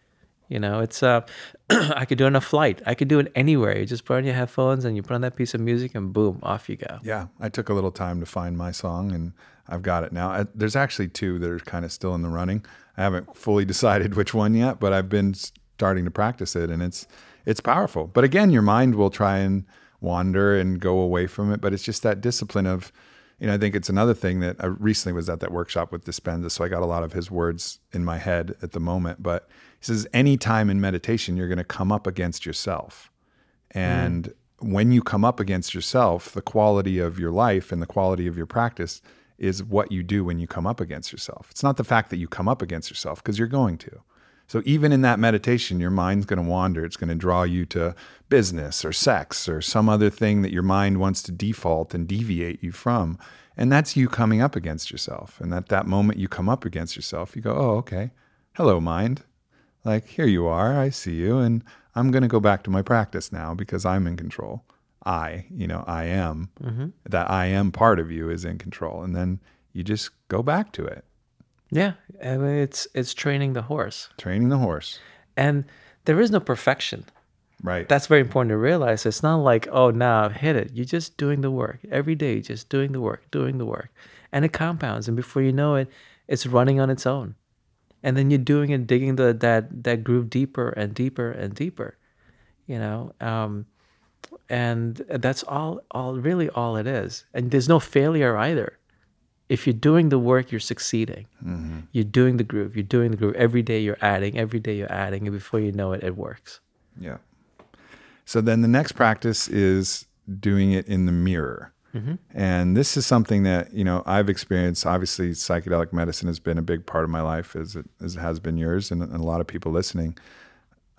You know, it's uh, I could do it on a flight. I could do it anywhere. You just put on your headphones and you put on that piece of music, and boom, off you go. Yeah, I took a little time to find my song, and I've got it now. I, there's actually two that are kind of still in the running. I haven't fully decided which one yet, but I've been starting to practice it, and it's it's powerful. But again, your mind will try and wander and go away from it, but it's just that discipline of, you know, I think it's another thing that I recently was at that workshop with Dispenza, so I got a lot of his words in my head at the moment. But he says, any time in meditation, you're going to come up against yourself. Mm. And when you come up against yourself, the quality of your life and the quality of your practice is what you do when you come up against yourself. It's not the fact that you come up against yourself because you're going to. So even in that meditation, your mind's going to wander. It's going to draw you to business or sex or some other thing that your mind wants to default and deviate you from. And that's you coming up against yourself. And at that moment you come up against yourself, you go, "Oh, okay. Hello mind. Like here you are. I see you and I'm going to go back to my practice now because I'm in control. I, you know, I am. That I am part of you is in control. And then you just go back to it. Yeah, I mean, it's it's training the horse, Training the horse. and there is no perfection. Right. That's very important to realize. It's not like, oh, now I've hit it. You're just doing the work every day, just doing the work, doing the work, and it compounds. And before you know it, it's running on its own. And then you're doing it, digging the that that groove deeper and deeper and deeper. You know, um, and that's all, all really all it is. And there's no failure either. If you're doing the work, you're succeeding. Mm-hmm. You're doing the groove. You're doing the groove every day. You're adding every day. You're adding, and before you know it, it works. Yeah. So then the next practice is doing it in the mirror. Mm-hmm. And this is something that, you know, I've experienced. Obviously, psychedelic medicine has been a big part of my life as it, as it has been yours and, and a lot of people listening.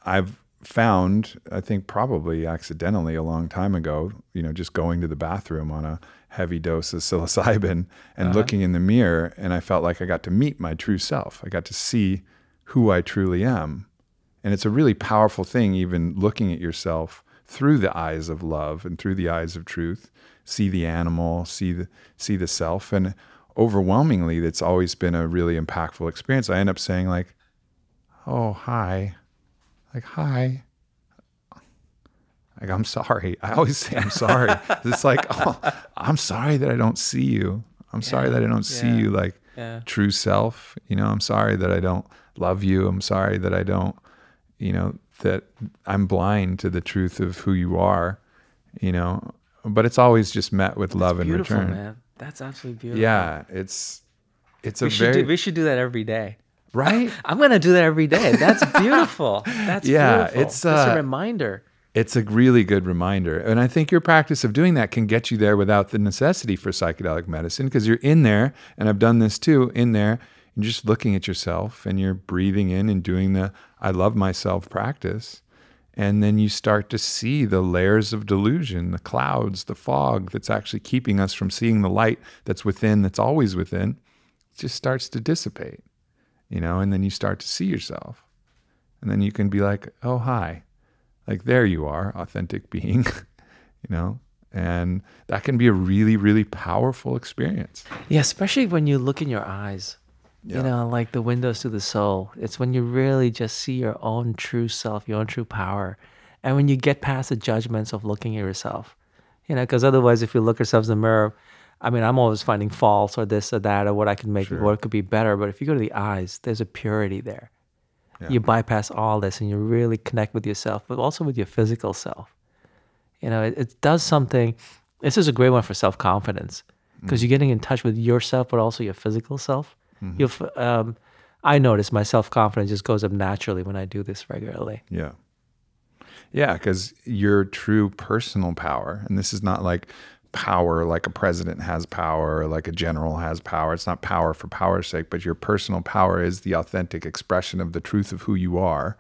I've found, I think probably accidentally a long time ago, you know, just going to the bathroom on a heavy dose of psilocybin and uh-huh. looking in the mirror, and I felt like I got to meet my true self. I got to see who I truly am. And it's a really powerful thing, even looking at yourself through the eyes of love and through the eyes of truth. See the animal, see the see the self, and overwhelmingly, that's always been a really impactful experience. I end up saying like, "Oh, hi," like "Hi." Like I'm sorry. I always say I'm sorry. it's like, oh, I'm sorry that I don't see you. I'm sorry that I don't see you like yeah. true self. You know, I'm sorry that I don't love you. I'm sorry that I don't, you know, that I'm blind to the truth of who you are, you know. But it's always just met with love in return. man. That's absolutely beautiful. Yeah, it's it's a we should very do, we should do that every day. Right. I'm gonna do that every day. That's beautiful. That's Yeah, beautiful. it's, uh, a reminder. it's a really good reminder. And I think your practice of doing that can get you there without the necessity for psychedelic medicine because you're in there, and I've done this too, in there, and just looking at yourself and you're breathing in and doing the I love myself practice. And then you start to see the layers of delusion, the clouds, the fog that's actually keeping us from seeing the light that's within, that's always within. It just starts to dissipate, you know, and then you start to see yourself. And then you can be like, oh, hi like there you are, authentic being, you know, and that can be a really, really powerful experience. Yeah, especially when you look in your eyes. Yeah. You know, like the windows to the soul. It's when you really just see your own true self, your own true power. And when you get past the judgments of looking at yourself, you know, because otherwise, if you look ourselves in the mirror, I mean, I'm always finding faults or this or that or what I could make, sure. what could be better. But if you go to the eyes, there's a purity there. Yeah. You bypass all this and you really connect with yourself, but also with your physical self. You know, it, it does something. This is a great one for self confidence because mm you're getting in touch with yourself, but also your physical self. Mm-hmm. you um, I notice my self confidence just goes up naturally when I do this regularly. Yeah. Yeah, because your true personal power, and this is not like power like a president has power like a general has power. It's not power for power's sake, but your personal power is the authentic expression of the truth of who you are.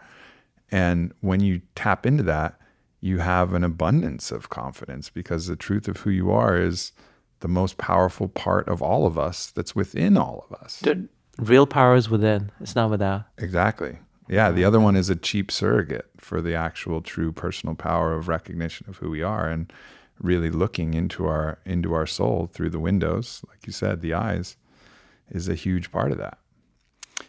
And when you tap into that, you have an abundance of confidence because the truth of who you are is the most powerful part of all of us that's within all of us. The real power is within, it's not without. Exactly. Yeah, the other one is a cheap surrogate for the actual true personal power of recognition of who we are. And really looking into our into our soul through the windows, like you said, the eyes, is a huge part of that.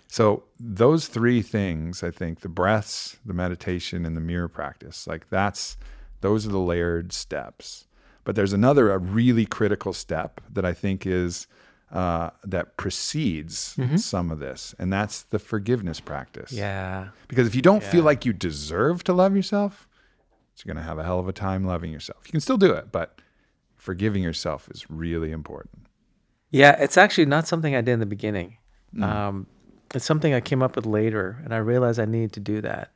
So those three things, I think, the breaths, the meditation, and the mirror practice, like that's those are the layered steps. But there's another a really critical step that I think is uh, that precedes mm-hmm. some of this, and that's the forgiveness practice. Yeah. Because if you don't yeah. feel like you deserve to love yourself, you're going to have a hell of a time loving yourself. You can still do it, but forgiving yourself is really important. Yeah, it's actually not something I did in the beginning. Mm. Um, it's something I came up with later, and I realized I needed to do that.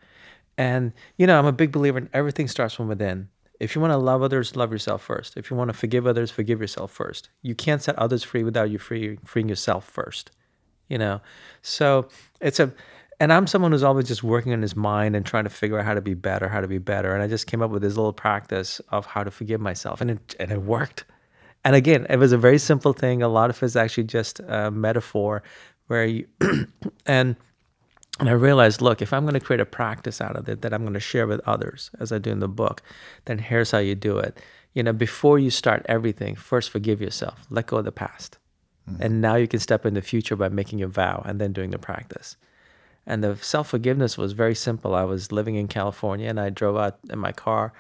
And, you know, I'm a big believer in everything starts from within. If you want to love others, love yourself first. If you want to forgive others, forgive yourself first. You can't set others free without you free, freeing yourself first. You know, so it's a and I'm someone who's always just working on his mind and trying to figure out how to be better, how to be better. And I just came up with this little practice of how to forgive myself, and it and it worked. And again, it was a very simple thing. A lot of it's actually just a metaphor, where you and and I realized, look, if I'm going to create a practice out of it that I'm going to share with others, as I do in the book, then here's how you do it. You know, before you start everything, first forgive yourself, let go of the past, mm-hmm. and now you can step in the future by making a vow and then doing the practice. And the self forgiveness was very simple. I was living in California and I drove out in my car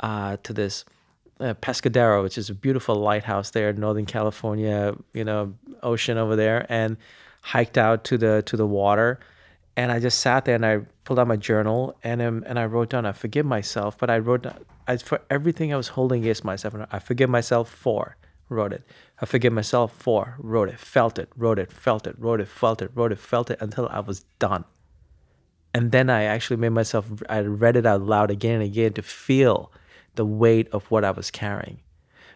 uh, to this uh, Pescadero, which is a beautiful lighthouse there in Northern California, you know, ocean over there, and hiked out to the to the water. And I just sat there and I pulled out my journal and and I wrote down I forgive myself, but I wrote down I, for everything I was holding against myself. I forgive myself for wrote it. I forgive myself for, wrote it, felt it, wrote it, felt it, wrote it, felt it, wrote it, felt it until I was done. And then I actually made myself, I read it out loud again and again to feel the weight of what I was carrying.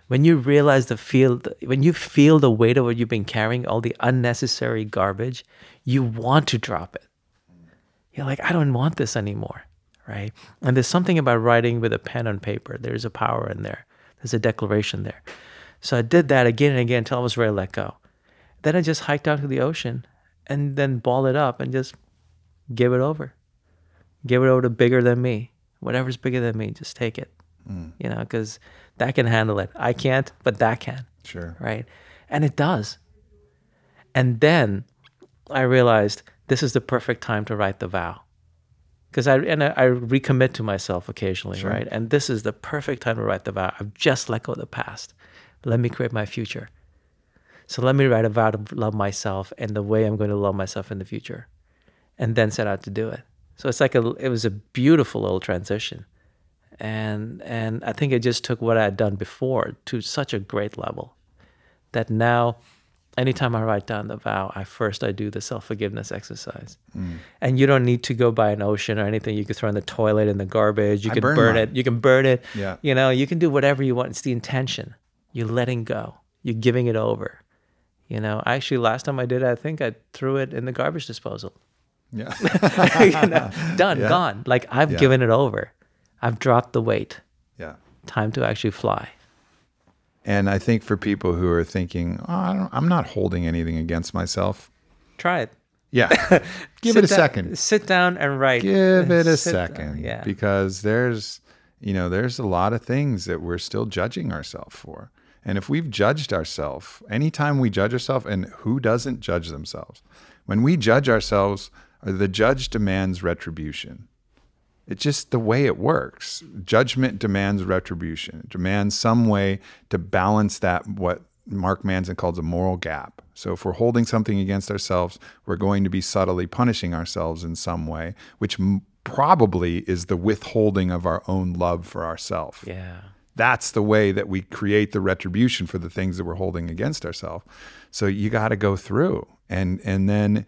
When you realize the feel, when you feel the weight of what you've been carrying, all the unnecessary garbage, you want to drop it. You're like, I don't want this anymore, right? And there's something about writing with a pen on paper. There's a power in there. There's a declaration there. So I did that again and again until I was ready to let go. Then I just hiked out to the ocean and then ball it up and just give it over. Give it over to bigger than me. Whatever's bigger than me, just take it. Mm. You know, because that can handle it. I can't, but that can. Sure. Right. And it does. And then I realized this is the perfect time to write the vow. Because I and I, I, recommit to myself occasionally, sure. right? And this is the perfect time to write the vow. I've just let go of the past. Let me create my future. So let me write a vow to love myself and the way I'm going to love myself in the future, and then set out to do it. So it's like a it was a beautiful little transition, and and I think it just took what I had done before to such a great level, that now anytime I write down the vow, I first I do the self forgiveness exercise. Mm. And you don't need to go by an ocean or anything. You can throw in the toilet in the garbage. You I can burn burn, it. You can burn it. Yeah. You know, you can do whatever you want. It's the intention. You're letting go. You're giving it over. You know, actually, last time I did it, I think I threw it in the garbage disposal. Yeah. you know, done, Yeah. gone. Like I've Yeah. given it over. I've dropped the weight. yeah. Time to actually fly. And I think for people who are thinking, oh, I don't, I'm not holding anything against myself. Try it. Yeah. Give it a down- second. Sit down and write. Give it a Sit down, second. Yeah. Because there's, you know, there's a lot of things that we're still judging ourselves for. And if we've judged ourselves, anytime we judge ourselves, and who doesn't judge themselves? When we judge ourselves, uh, the judge demands retribution. It's just the way it works. Judgment demands retribution. It demands some way to balance that, what Mark Manson calls a moral gap. So if we're holding something against ourselves, we're going to be subtly punishing ourselves in some way, which m- probably is the withholding of our own love for ourselves. yeah. That's the way that we create the retribution for the things that we're holding against ourselves. So you got to go through, and and then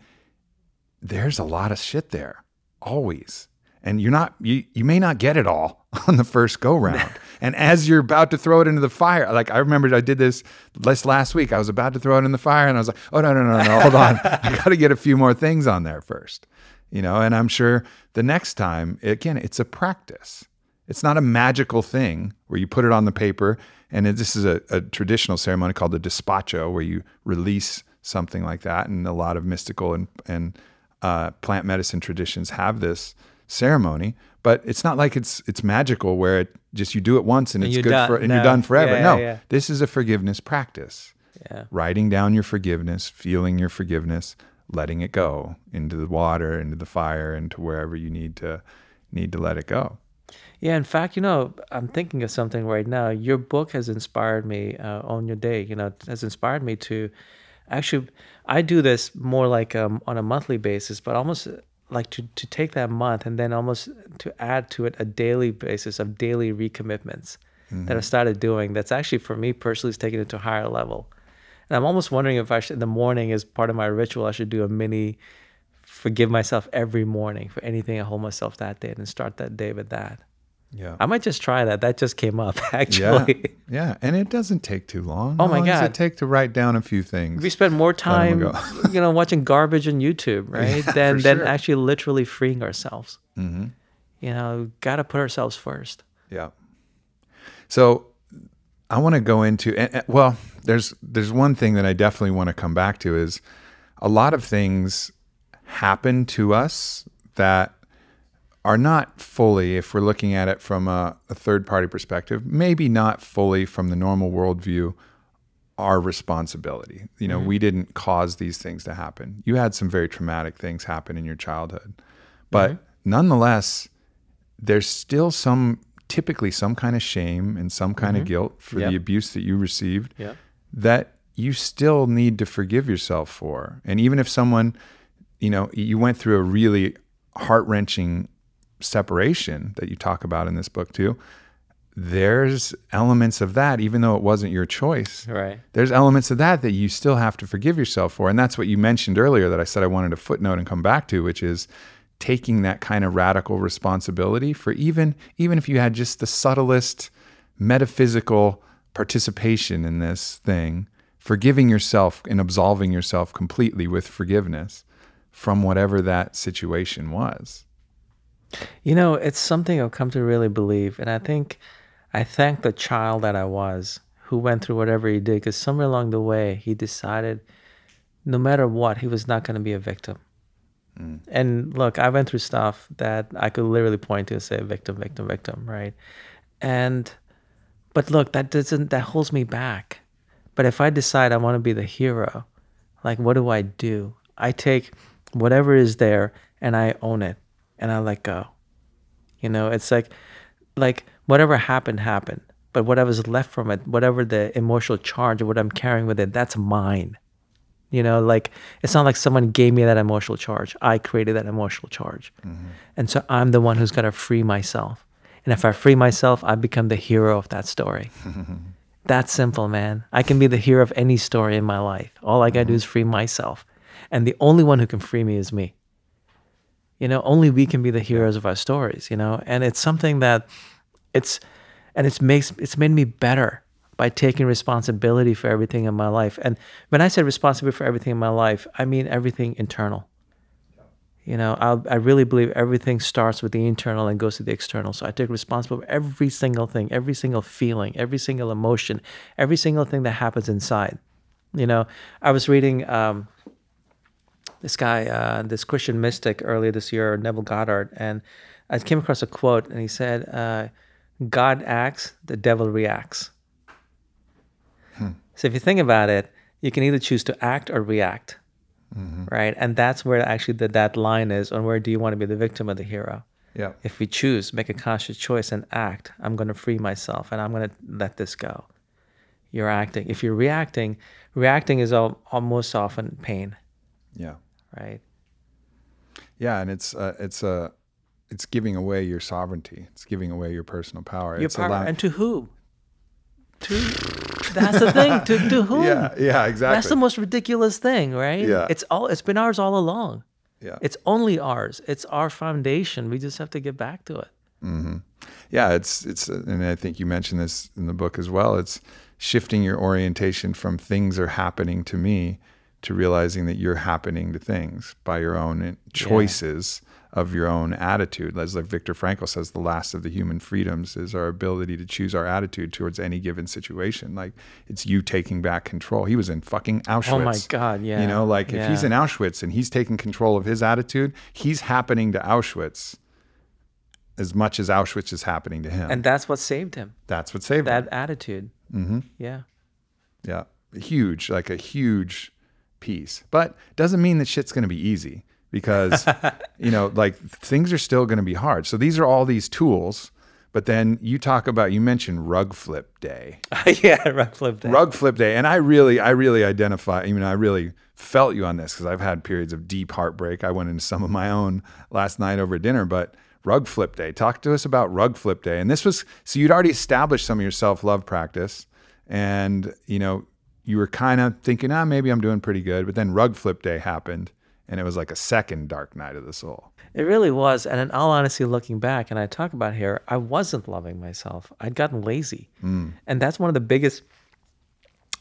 there's a lot of shit there, always. And you're not you you may not get it all on the first go round. and as you're about to throw it into the fire, like I remember I did this last last week. I was about to throw it in the fire, and I was like, oh no no no no, hold on, I got to get a few more things on there first. You know, and I'm sure the next time, again, it's a practice. It's not a magical thing where you put it on the paper. And it- this is a, a traditional ceremony called the despacho, where you release something like that. And a lot of mystical and, and uh, plant medicine traditions have this ceremony. But it's not like it's it's magical where it just you do it once and, And it's good done. for and No. you're done forever. Yeah, no, yeah, yeah. this is a forgiveness practice Yeah. writing down your forgiveness, feeling your forgiveness, letting it go into the water, into the fire, into wherever you need to need to let it go. Yeah, in fact, you know, I'm thinking of something right now. Your book has inspired me uh, on your day. You know, has inspired me to actually. I do this more like um, on a monthly basis, but almost uh, like to to take that month and then almost to add to it a daily basis of daily recommitments that I've started doing. That's actually for me personally is taking it to a higher level. And I'm almost wondering if I should in the morning as part of my ritual, I should do a mini forgive myself every morning for anything I hold myself that day and start that day with that. Yeah. I might just try that. That just came up actually. Yeah. yeah. And it doesn't take too long. Oh How my long does God. it take to write down a few things? we spend more time, you know, watching garbage on YouTube, right? Yeah, than than sure. actually literally freeing ourselves. Mm-hmm. You know, got to put ourselves first. Yeah. So I want to go into and- well, there's there's one thing that I definitely want to come back to is a lot of things happen to us that are not fully, if we're looking at it from a, a third party perspective, maybe not fully from the normal worldview, our responsibility. You know, mm-hmm. we didn't cause these things to happen. You had some very traumatic things happen in your childhood. But mm-hmm. nonetheless, there's still some typically some kind of shame and some kind of mm-hmm. guilt for Yep. the abuse that you received Yeah. that you still need to forgive yourself for. And even if someone, you know, you went through a really heart-wrenching separation that you talk about in this book too, there's elements of that even though it wasn't your choice Right. there's elements of that that you still have to forgive yourself for. And that's what you mentioned earlier that I said I wanted to footnote and come back to, which is taking that kind of radical responsibility for even even if you had just the subtlest metaphysical participation in this thing, forgiving yourself and absolving yourself completely with forgiveness from whatever that situation was. You know, it's something I've come to really believe. And I think I thank the child that I was who went through whatever he did because somewhere along the way, he decided no matter what, he was not going to be a victim. Mm. And look, I went through stuff that I could literally point to and say victim, victim, victim, right? And, but look, that doesn't, that holds me back. But if I decide I want to be the hero, like what do I do? I take whatever is there and I own it and I let go. You know, it's like like whatever happened happened, but whatever's left from it, whatever the emotional charge or what I'm carrying with it, that's mine. You know, like it's not like someone gave me that emotional charge. I created that emotional charge. Mm-hmm. And so I'm the one who's got to free myself. And if I free myself, I become the hero of that story. That simple, man. I can be the hero of any story in my life. All I got to do mm-hmm. is free myself. And the only one who can free me is me. You know, only we can be the heroes of our stories, you know? And it's something that it's and it's makes it's made me better by taking responsibility for everything in my life. And when I say responsibility for everything in my life, I mean everything internal. You know, I, I really believe everything starts with the internal and goes to the external. So I take responsibility for every single thing, every single feeling, every single emotion, every single thing that happens inside. You know, I was reading um, this guy, uh, this Christian mystic earlier this year, Neville Goddard, and I came across a quote, and he said, uh, "God acts, the devil reacts." Hmm. So if you think about it, you can either choose to act or react, mm-hmm. right? And that's where actually the, that line is on where do you want to be the victim or the hero? Yeah. If we choose, make a conscious choice and act, I'm going to free myself and I'm going to let this go. You're acting. If you're reacting, reacting is all, almost often pain. Yeah right? Yeah, and it's uh, it's a uh, it's giving away your sovereignty. It's giving away your personal power. Your it's power, and to who? To that's the thing. To to whom? Yeah, yeah, exactly. That's the most ridiculous thing, right? Yeah. It's all. It's been ours all along. Yeah. It's only ours. It's our foundation. We just have to get back to it. Mm-hmm. Yeah, it's it's, and I think you mentioned this in the book as well. It's shifting your orientation from things are happening to me to realizing that you're happening to things by your own choices yeah. of your own attitude. As like Viktor Frankl says, the last of the human freedoms is our ability to choose our attitude towards any given situation. Like it's you taking back control. He was in fucking Auschwitz. Oh my God, yeah. You know, like yeah. if he's in Auschwitz and he's taking control of his attitude, he's happening to Auschwitz as much as Auschwitz is happening to him. And that's what saved him. That's what saved that him. That attitude. Mm-hmm. Yeah. Yeah. Huge, like a huge piece. But doesn't mean that shit's going to be easy because you know, like things are still going to be hard. So these are all these tools. But then you talk about you mentioned rug flip day. yeah, rug flip day. Rug flip day, and I really, I really identify. I mean, I really felt you on this because I've had periods of deep heartbreak. I went into some of my own last night over dinner, but rug flip day. Talk to us about rug flip day. And this was so you'd already established some of your self love practice, and you know you were kind of thinking, ah, maybe I'm doing pretty good. But then rug flip day happened, and it was like a second dark night of the soul. It really was. And in all honesty, looking back, and I talk about here, I wasn't loving myself. I'd gotten lazy. Mm. And that's one of the biggest,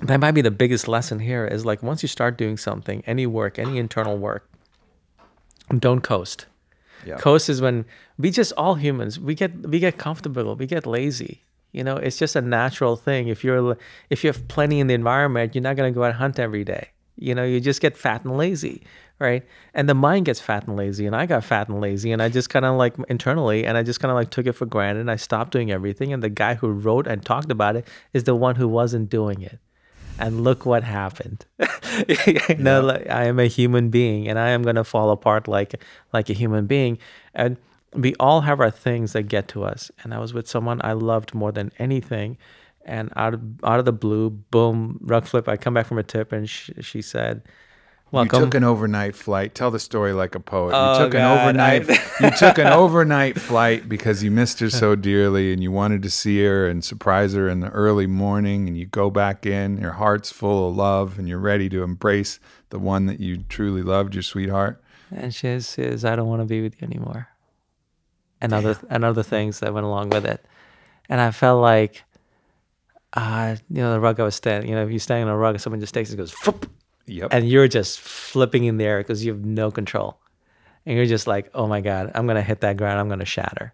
that might be the biggest lesson here is like once you start doing something, any work, any internal work, don't coast. Coast is when we just all humans, we get we get comfortable, we get lazy. You know, it's just a natural thing. If you're if you have plenty in the environment, you're not going to go out and hunt every day. You know, you just get fat and lazy, right? And the mind gets fat and lazy, and I got fat and lazy, and I just kind of like internally, and I just kind of like took it for granted. And I stopped doing everything, and the guy who wrote and talked about it is the one who wasn't doing it. And look what happened. you know, like, I am a human being, and I am gonna fall apart like like a human being. And we all have our things that get to us. And I was with someone I loved more than anything. And out of, out of the blue, boom, rug flip. I come back from a tip and she, she said, Welcome. You took an overnight flight. Tell the story like a poet. Oh, you took God, an overnight. you took an overnight flight because you missed her so dearly, and you wanted to see her and surprise her in the early morning. And you go back in, your heart's full of love, and you're ready to embrace the one that you truly loved, your sweetheart. And she says, "I don't want to be with you anymore." And other and other things that went along with it. And I felt like, uh, you know, the rug I was standing. You know, if you're standing on a rug, someone just takes it, goes, Foop, yep. and you're just flipping in the air because you have no control, and you're just like, oh my god, I'm gonna hit that ground, I'm gonna shatter.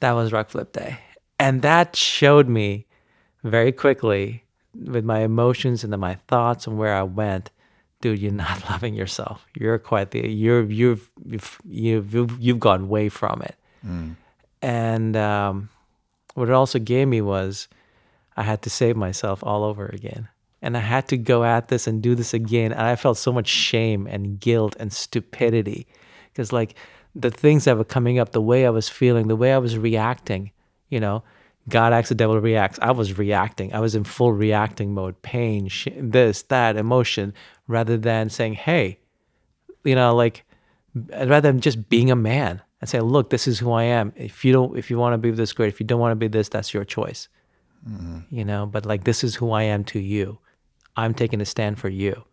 That was rug flip day, and that showed me very quickly with my emotions and then my thoughts and where I went dude, you're not loving yourself. You're quite the you're you've you've you've you've, you've gone way from it. Mm. And um, what it also gave me was I had to save myself all over again. And I had to go at this and do this again. And I felt so much shame and guilt and stupidity because, like, the things that were coming up, the way I was feeling, the way I was reacting, you know, God acts, the devil reacts. I was reacting. I was in full reacting mode, pain, sh- this, that, emotion, rather than saying, hey, you know, like, rather than just being a man and say, look, this is who I am. If you don't, if you want to be this great, if you don't want to be this, that's your choice. Mm-hmm. you know, but like, this is who I am to you. I'm taking a stand for you,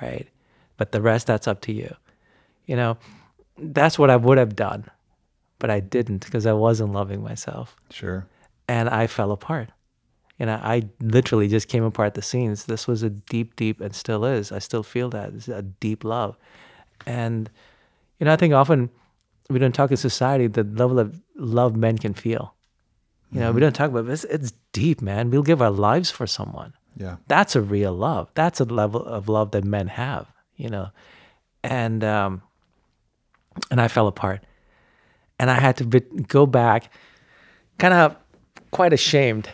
right? But the rest, that's up to you. You know, that's what I would have done, but I didn't because I wasn't loving myself Sure. and I fell apart. You know, I literally just came apart the scenes. This was a deep, deep, and still is. I still feel that. It's a deep love. And, you know, I think often we don't talk in society the level of love men can feel. You know, we don't talk about this. It's deep, man. We'll give our lives for someone. Yeah. That's a real love. That's a level of love that men have, you know. And um, and I fell apart, and I had to be, go back, kind of quite ashamed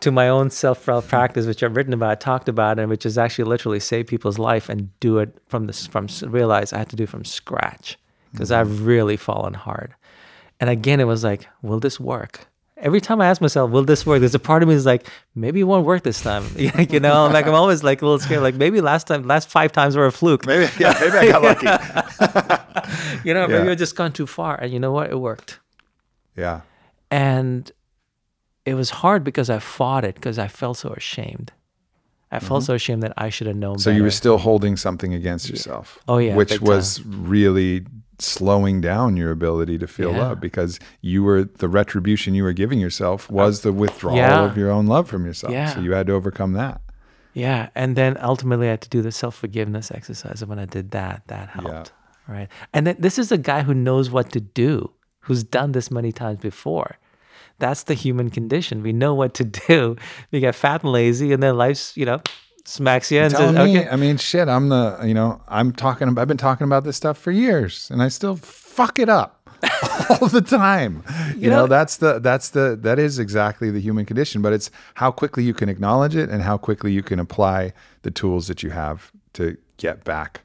to my own self practice, which I've written about, talked about, and which is actually literally save people's life and do it from this from realize I had to do it from scratch because I've really fallen hard. And again, it was like, will this work? Every time I ask myself, will this work? There's a part of me is like, maybe it won't work this time. you know, like I'm always like a little scared. Like maybe last time, last five times were a fluke. Maybe yeah, maybe I got lucky. You know, maybe Yeah. I just gone too far. And you know what? It worked. Yeah. And it was hard because I fought it because I felt so ashamed. I felt so ashamed that I should have known Mm-hmm. So better. you were still holding something against yourself. Oh, yeah, Which was really slowing down your ability to feel Yeah. love because you were the retribution you were giving yourself was the withdrawal Yeah. of your own love from yourself. Yeah. So you had to overcome that. Yeah, and then ultimately I had to do the self forgiveness exercise. And when I did that, that helped. Right. And then this is a guy who knows what to do, who's done this many times before. That's the human condition. We know what to do. We get fat and lazy, and then life's, you know, smacks you and says, me, okay. I mean, shit, I'm the, you know, I'm talking, I've been talking about this stuff for years and I still fuck it up all the time. You, know, know- that's the, that's the, that is exactly the human condition, but it's how quickly you can acknowledge it and how quickly you can apply the tools that you have to get back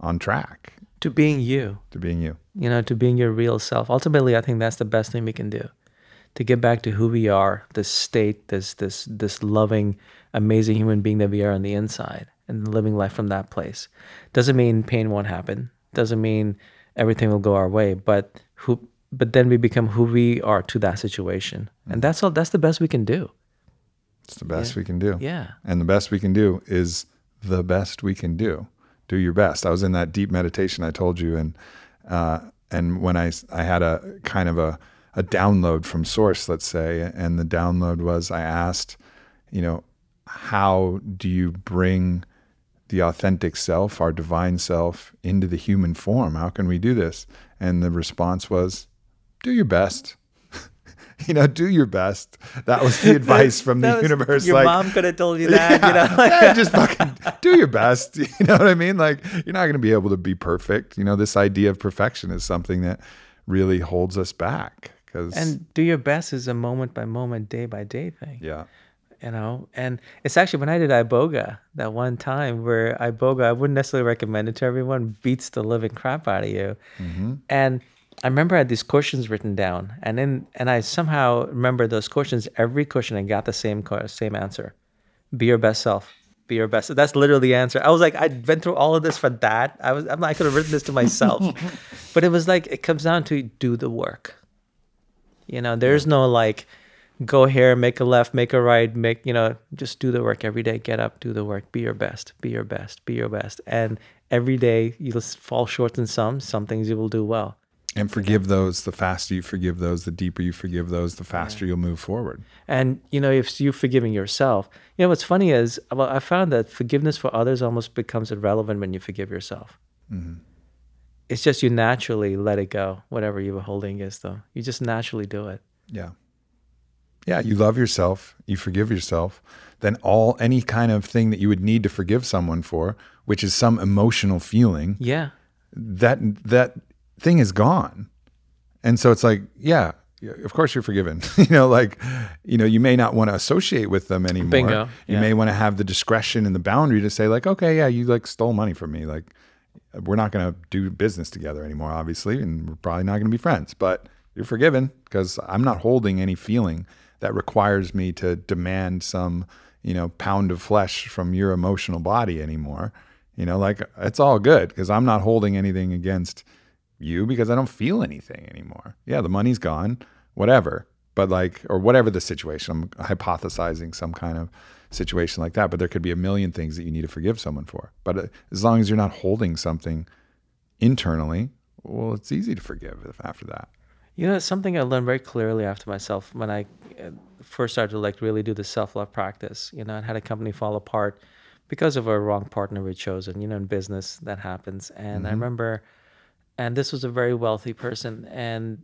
on track To being you, to being you. you know, to being your real self. Ultimately, I think that's the best thing we can do. To get back to who we are, this state, this this this loving, amazing human being that we are on the inside, and living life from that place. Doesn't mean pain won't happen. Doesn't mean everything will go our way. But who? But then we become who we are to that situation, and that's all. That's the best we can do. It's the best we can do. Yeah. And the best we can do is the best we can do. Do your best. I was in that deep meditation I told you, and uh, and when I I had a kind of a a download from source, let's say, and the download was I asked, you know, how do you bring the authentic self, our divine self, into the human form? How can we do this? And the response was, do your best. you know, do your best. That was the advice from the was- universe. Your like, mom could have told you that. You know, like- yeah, just fucking do your best. You know what I mean? Like you're not going to be able to be perfect. You know, this idea of perfection is something that really holds us back. Because and do your best is a moment by moment, day by day thing. yeah, you know? And it's actually when i did iboga that one time where iboga i wouldn't necessarily recommend it to everyone beats the living crap out of you. Mm-hmm. And i remember i had these questions written down and then and i somehow remember those questions every question i got the same same answer. Be your best self. Be your best that's literally the answer. I was like I've been through all of this for that. I was I'm i could have written this to myself. But it was like it comes down to do the work. You know, there's no like go here, make a left, make a right, make, you know, just do the work every day. Get up, do the work, be your best, be your best, be your best. And every day you'll fall short in some, some things you will do well. and forgive those. The faster you forgive those, the deeper you forgive those, the faster you'll move forward. And, you know, if you're forgiving yourself, you know, what's funny is well, I found that forgiveness for others almost becomes irrelevant when you forgive yourself. Mm-hmm. It's just you naturally let it go, whatever you were holding against them. You just naturally do it. Yeah. Yeah, you love yourself, you forgive yourself, then all any kind of thing that you would need to forgive someone for, which is some emotional feeling, Yeah. that that thing is gone. And so it's like, yeah, of course you're forgiven. you know, like, you know, you may not want to associate with them anymore. Bingo. You Yeah. may want to have the discretion and the boundary to say, like, okay, yeah, you like stole money from me. Like, we're not going to do business together anymore, obviously, and we're probably not going to be friends. But you're forgiven because I'm not holding any feeling that requires me to demand some, you know, pound of flesh from your emotional body anymore. You know, like it's all good because I'm not holding anything against you because I don't feel anything anymore. Yeah, the money's gone, whatever. but like, or whatever the situation, I'm hypothesizing some kind of situation like that. But there could be a million things that you need to forgive someone for. But uh, as long as you're not holding something internally, well, it's easy to forgive after that. You know, it's something I learned very clearly after myself when I first started to like really do the self love practice. You know, I had a company fall apart because of a wrong partner we'd chosen. You know, in business that happens. And mm-hmm. I remember, and this was a very wealthy person, and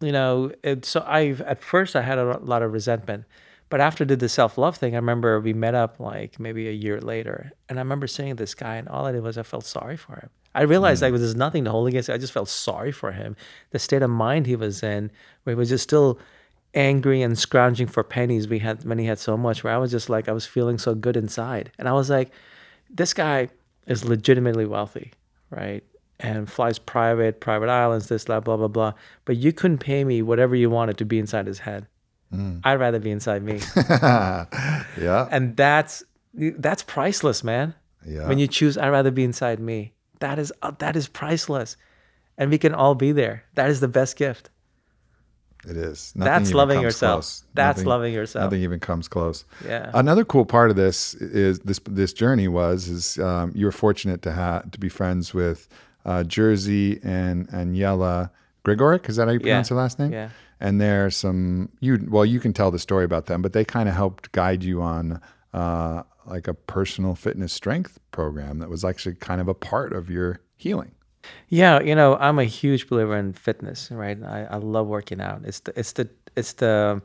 you know, it, so i've at first I had a lot of resentment, but after I did the self love thing, I remember we met up like maybe a year later, and I remember seeing this guy, and all I did was I felt sorry for him. I realized mm. like there's nothing to hold against. I just felt sorry for him. The state of mind he was in, where he was just still angry and scrounging for pennies we had when he had so much where I was just like I was feeling so good inside. And I was like, this guy is legitimately wealthy, right? And flies private, private islands, this, blah, blah, blah, blah. But you couldn't pay me whatever you wanted to be inside his head. Mm. I'd rather be inside me. yeah. And that's that's priceless, man. Yeah. When you choose, I'd rather be inside me. That is uh, that is priceless, and we can all be there. That is the best gift. It is. Nothing That's loving yourself. Close. That's nothing, loving yourself. Nothing even comes close. Yeah. Another cool part of this is this this journey was is um, you were fortunate to have to be friends with uh, Jerzy and and Yella Gregorek. Is that how you pronounce yeah. her last name? Yeah. And there's some you well you can tell the story about them, but they kind of helped guide you on uh, like a personal fitness strength program that was actually kind of a part of your healing. Yeah, you know, I'm a huge believer in fitness, right? I, I love working out. It's the it's the it's the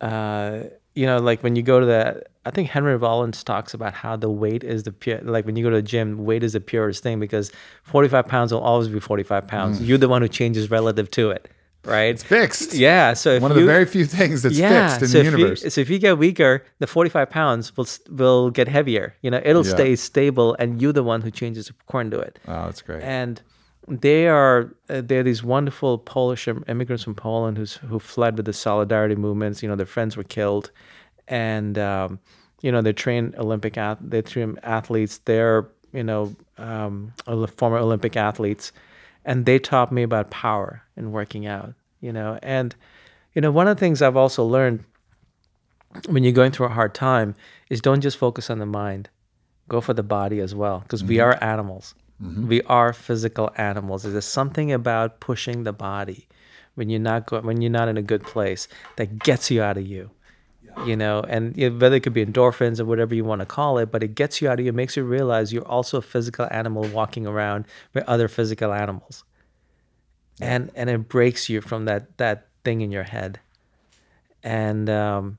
uh you know, like when you go to the I think Henry Rollins talks about how the weight is the pure like when you go to the gym, weight is the purest thing because 45 pounds will always be 45 pounds. Mm. You're the one who changes relative to it right? It's fixed. Yeah. So one of the very few things that's yeah, fixed in so the universe. You, so if you get weaker, the 45 pounds will will get heavier. You know, it'll yeah. stay stable, and you're the one who changes according to it. Oh, that's great. And they are uh, they're these wonderful Polish immigrants from Poland who's who fled with the solidarity movements. You know, their friends were killed, and um, you know they train Olympic they train athletes. They're you know um, former Olympic athletes and they taught me about power and working out you know and you know one of the things i've also learned when you're going through a hard time is don't just focus on the mind go for the body as well because mm-hmm. we are animals mm-hmm. we are physical animals there's something about pushing the body when you're not go- when you're not in a good place that gets you out of you you know, and whether it could be endorphins or whatever you want to call it, but it gets you out of you, makes you realize you're also a physical animal walking around with other physical animals, and and it breaks you from that that thing in your head, and um,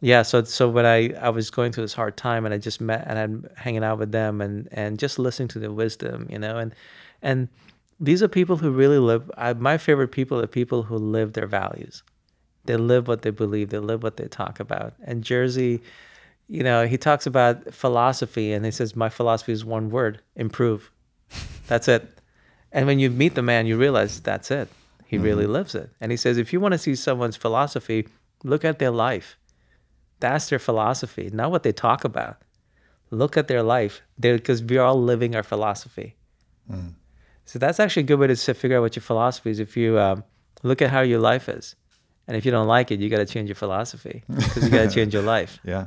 yeah, so so when I I was going through this hard time and I just met and I'm hanging out with them and and just listening to their wisdom, you know, and and these are people who really live. I, my favorite people are people who live their values they live what they believe. They live what they talk about. And Jerzy, you know, he talks about philosophy and he says, My philosophy is one word improve. That's it. And when you meet the man, you realize that's it. He mm-hmm. really lives it. And he says, If you want to see someone's philosophy, look at their life. That's their philosophy, not what they talk about. Look at their life because we're all living our philosophy. Mm. So that's actually a good way to figure out what your philosophy is. If you um, look at how your life is, and if you don't like it, you got to change your philosophy because you got to change your life. Yeah.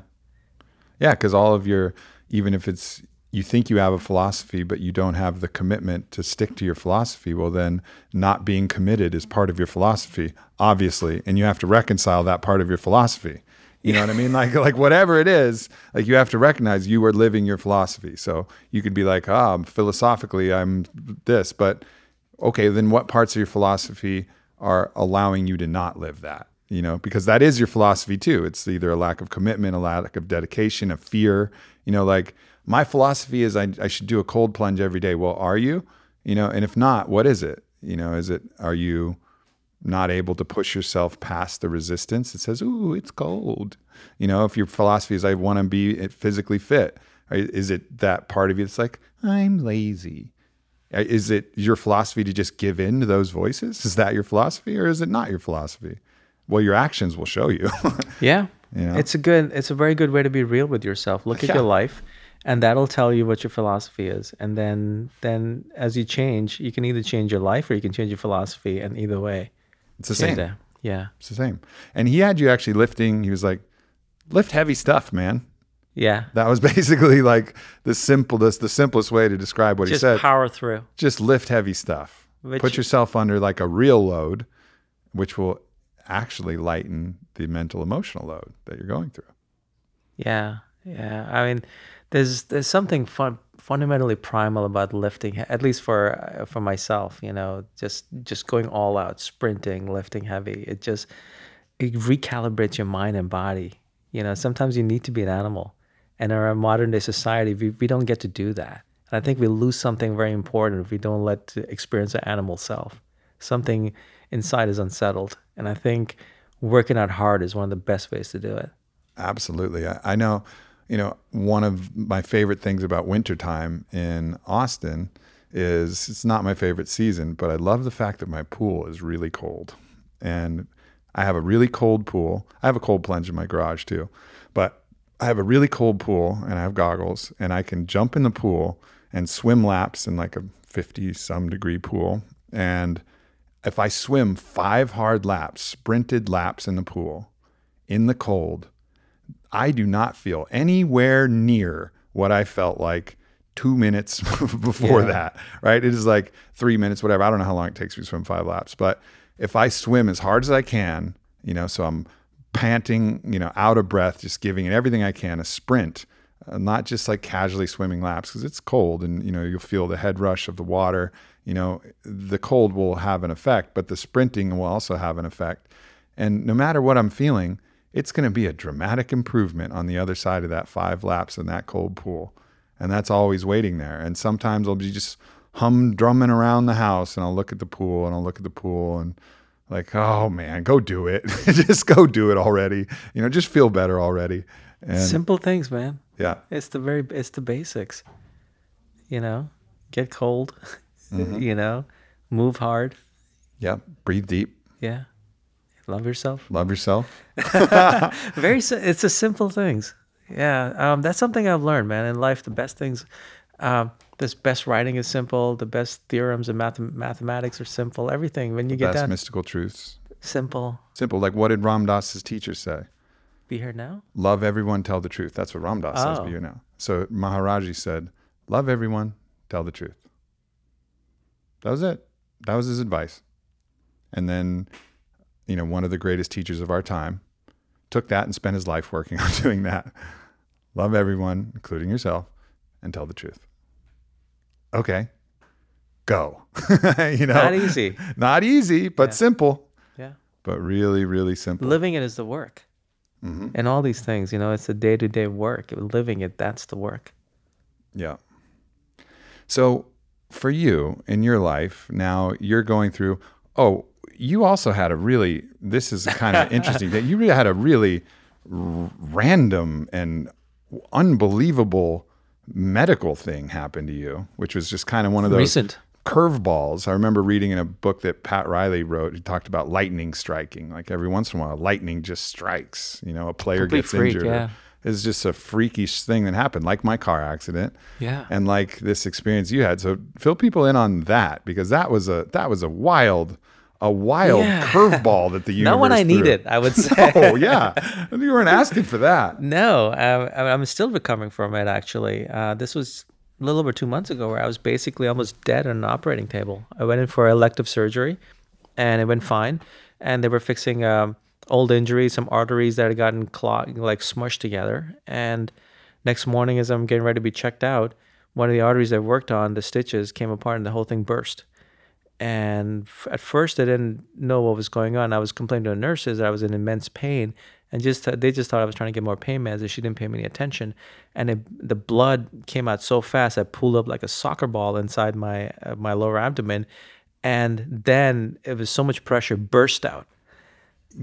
Yeah. Because all of your, even if it's, you think you have a philosophy, but you don't have the commitment to stick to your philosophy, well, then not being committed is part of your philosophy, obviously. And you have to reconcile that part of your philosophy. You know what I mean? Like, like whatever it is, like you have to recognize you are living your philosophy. So you could be like, ah, oh, philosophically, I'm this, but okay, then what parts of your philosophy are allowing you to not live that you know because that is your philosophy too. It's either a lack of commitment a lack of dedication a fear you know like my philosophy is I, I should do a cold plunge every day. Well are you? You know and if not what is it? You know is it are you not able to push yourself past the resistance it says ooh it's cold. You know if your philosophy is i want to be eh, physically fit is it that part of you that's like i'm lazy Uh, is it your philosophy to just give in to those voices? Is that your philosophy or is it not your philosophy? Well, your actions will show you. yeah. You know? It's a good it's a very good way to be real with yourself. Look at yeah. your life and that'll tell you what your philosophy is. And then then as you change, you can either change your life or you can change your philosophy and either way. It's the same. That. Yeah. It's the same. And he had you actually lifting. He was like, lift heavy stuff, man. Yeah. That was basically like the simplest, the simplest way to describe what Just he said. power through. Just lift heavy stuff. Which- Put yourself under like a real load, which will actually lighten the mental emotional load that you're going through. Yeah, yeah. I mean, there's there's something fun, fundamentally primal about lifting, at least for uh, for myself. You know, just just going all out, sprinting, lifting heavy. It just it recalibrates your mind and body. You know, sometimes you need to be an animal, and in our modern day society, we, we don't get to do that. And I think we lose something very important if we don't let experience an animal self. Something inside is unsettled, and I think working out hard is one of the best ways to do it. Absolutely. I, I know, you know, one of my favorite things about wintertime in Austin is it's not my favorite season, but I love the fact that my pool is really cold. And I have a really cold pool. I have a cold plunge in my garage too. I have a really cold pool and I have goggles and I can jump in the pool and swim laps in like a 50 some degree pool. And if I swim five hard laps, sprinted laps in the pool in the cold, I do not feel anywhere near what I felt like two minutes before Yeah. that, right? It is like three minutes, whatever. I don't know how long it takes me to swim five laps, but if I swim as hard as I can, you know, so I'm panting, you know, out of breath, just giving it everything I can, a sprint, uh, not just like casually swimming laps because it's cold and, you know, you'll feel the head rush of the water. You know, the cold will have an effect, but the sprinting will also have an effect. And no matter what I'm feeling, it's going to be a dramatic improvement on the other side of that five laps in that cold pool. And that's always waiting there. And sometimes I'll be just humdrumming around the house and I'll look at the pool and I'll look at the pool and like, oh man, go do it. just go do it already. You know, just feel better already. And Simple things, man. yeah, It's the very it's the basics. You know, get cold. you know, move hard. yeah, breathe deep, Yeah, love yourself. love yourself. Very. It's the simple things. Yeah, um, that's something I've learned, man. In life, the best things, um, this best writing is simple. The best theorems and math- mathematics are simple. Everything when you get Best down, mystical truths. simple. Simple. Like what did Ram Dass's teacher say? Be here now. love everyone, tell the truth. That's what Ram Dass says, Be oh. here now. So Maharaji said, love everyone, tell the truth. That was it. That was his advice. And then, you know, one of the greatest teachers of our time took that and spent his life working on doing that. Love everyone, including yourself, and tell the truth. Okay. Go. you know, Not easy. Not easy, but Yeah. simple. Yeah. But really, really simple. Living it is the work. Mhm. And all these things, you know, it's the day to day work. Living it, that's the work. Yeah. So for you in your life, now you're going through, oh, you also had a really, this is kind of interesting that you really had a really r- random and unbelievable medical thing happen to you, which was just kind of one of those Recent. curveballs. I remember reading in a book that Pat Riley wrote. He talked about lightning striking. Like every once in a while, lightning just strikes. You know, a player Complete gets freak, injured. yeah. It's just a freakish thing that happened, like my car accident Yeah. and like this experience you had. So fill people in on that because that was a that was a wild a wild Yeah. curveball that the universe. Not when I threw. needed, I would say. Oh yeah, you weren't asking for that. No, um, I- I'm still recovering from it. Actually, uh, this was a little over two months ago, where I was basically almost dead on an operating table. I went in for elective surgery, and it went fine. And they were fixing um, old injuries, some arteries that had gotten clogged, like smushed together. And next morning, as I'm getting ready to be checked out, one of the arteries I worked on, the stitches came apart, and the whole thing burst. And f- at first, I didn't know what was going on. I was complaining to the nurses that I was in immense pain, and just they just thought I was trying to get more pain meds, and she didn't pay me any attention. And it, the blood came out so fast, I pulled up like a soccer ball inside my uh, my lower abdomen, and then it was so much pressure burst out.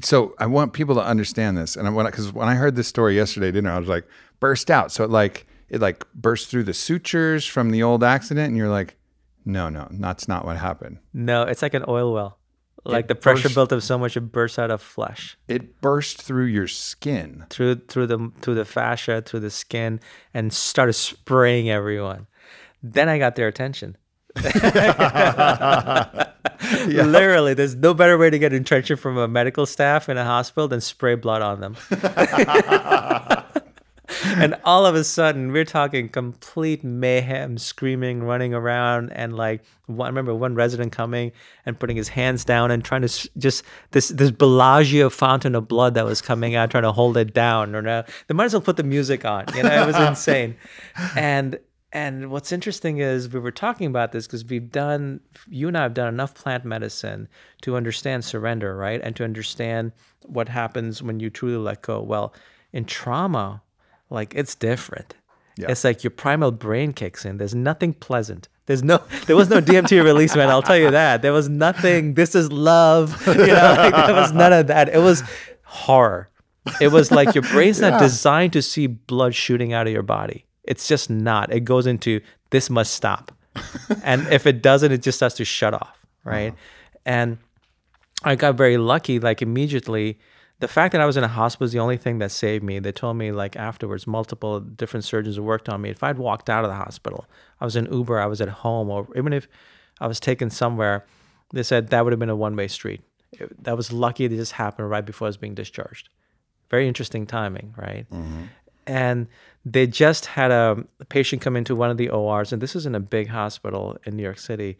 So I want people to understand this, and I want because when I heard this story yesterday dinner, I was like burst out. So it like it like burst through the sutures from the old accident, and you're like, no, no, that's not what happened. No, it's like an oil well. Like It the pressure burst- built up so much it bursts out of flesh It burst through your skin. through through the through the fascia, through the skin, and started spraying everyone. Then I got their attention. Literally, there's no better way to get intention from a medical staff in a hospital than spray blood on them. and all of a sudden, we're talking complete mayhem, screaming, running around, and like one, I remember one resident coming and putting his hands down and trying to just this this Bellagio fountain of blood that was coming out, trying to hold it down. Or no, they might as well put the music on. You know, it was insane. And and what's interesting is we were talking about this because we've done, you and I have done enough plant medicine to understand surrender, right? And to understand what happens when you truly let go. Well, in trauma, like it's different. Yeah. It's like your primal brain kicks in. There's nothing pleasant. There's no, there was no DMT release, man. I'll tell you that. There was nothing. This is love. You know, like, there was none of that. It was horror. It was like your brain's yeah. not designed to see blood shooting out of your body. It's just not. It goes into this must stop. and if it doesn't, it just has to shut off. Right. Uh-huh. And I got very lucky, like immediately. The fact that I was in a hospital is the only thing that saved me. They told me like afterwards, multiple different surgeons worked on me. If I'd walked out of the hospital, I was in Uber, I was at home, or even if I was taken somewhere, they said that would have been a one way street. It, that was lucky it just happened right before I was being discharged. Very interesting timing, right? Mm-hmm. And they just had a, patient come into one of the ORs, and this is in a big hospital in New York City.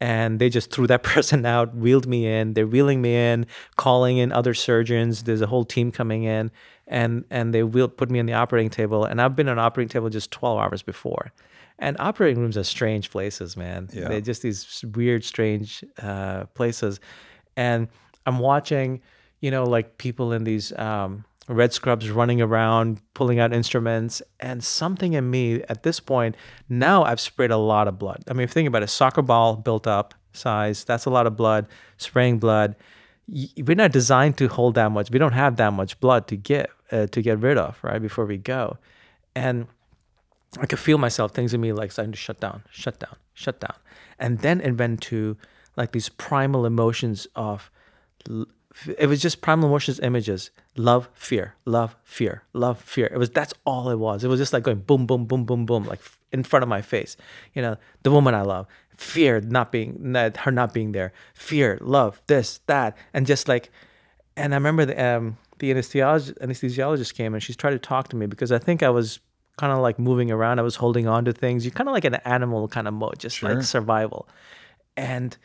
And they just threw that person out, wheeled me in. They're wheeling me in, calling in other surgeons. There's a whole team coming in, and and they will put me on the operating table. And I've been on operating table just 12 hours before. And operating rooms are strange places, man. Yeah. They're just these weird, strange uh, places. And I'm watching, you know, like people in these um, red scrubs running around, pulling out instruments, and something in me at this point, now I've sprayed a lot of blood. I mean, think about it, soccer ball built up size, that's a lot of blood, spraying blood. We're not designed to hold that much. We don't have that much blood to get uh, to get rid of, right? Before we go, and I could feel myself, things in me like starting to shut down, shut down, shut down, and then it went to like these primal emotions of it was just primal emotions images. Love fear love fear love fear. It was that's all it was. It was just like going boom boom boom boom boom like in front of my face. You know the woman i love fear not being her not being there. Fear love this that and just like and i remember the um the anesthesiologist, anesthesiologist came and she's tried to talk to me because i think i was kind of like moving around. I was holding on to things. You're kind of like an animal kind of mode just sure. like survival. And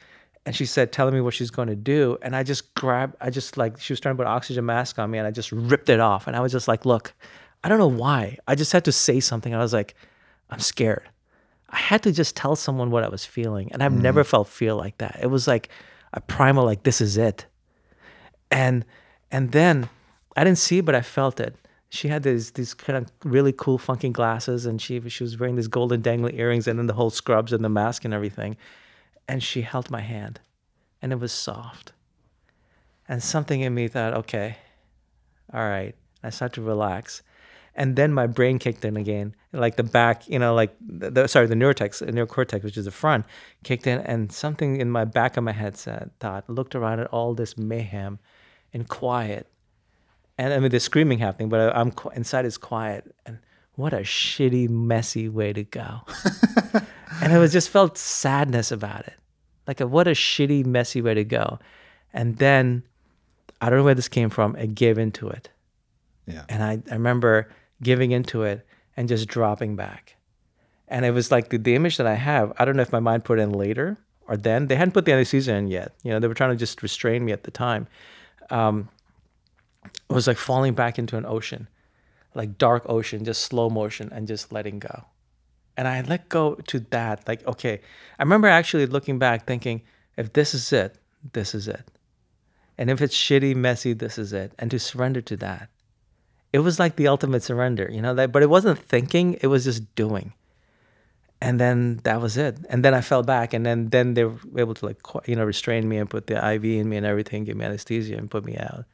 and she said telling me what she's going to do and i just grabbed i just like she was trying to put an oxygen mask on me and i just ripped it off and i was just like look i don't know why. I just had to say something i was like i'm scared. I had to just tell someone what i was feeling and i've mm. never felt feel like that. It was like a primal like this is it. And and then i didn't see but i felt it. She had these these kind of really cool funky glasses and she she was wearing these golden dangly earrings and then the whole scrubs and the mask and everything and she held my hand and it was soft. And something in me thought, okay, all right. I started to relax. And then my brain kicked in again, like the back, you know, like the, the sorry, the neurtex, the neocortex, which is the front, kicked in, and something in my back of my head said, thought, looked around at all this mayhem and quiet, and I mean, there's screaming happening, but I'm inside is quiet, and what a shitty, messy way to go. and it was just felt sadness about it. Like, a, what a shitty, messy way to go. And then I don't know where this came from. I gave into it. Yeah. And I, I remember giving into it and just dropping back. And it was like the, the image that I have. I don't know if my mind put in later or then. They hadn't put the anesthesia in yet. You know, they were trying to just restrain me at the time. Um, it was like falling back into an ocean, like dark ocean, just slow motion and just letting go and I let go to that. Like, okay, I remember actually looking back thinking, if this is it, this is it. And if it's shitty, messy, this is it. And to surrender to that. It was like the ultimate surrender, you know, that but it wasn't thinking, it was just doing. And then that was it. And then I fell back and then then they were able to like you know restrain me and put the IV in me and everything, give me anesthesia and put me out.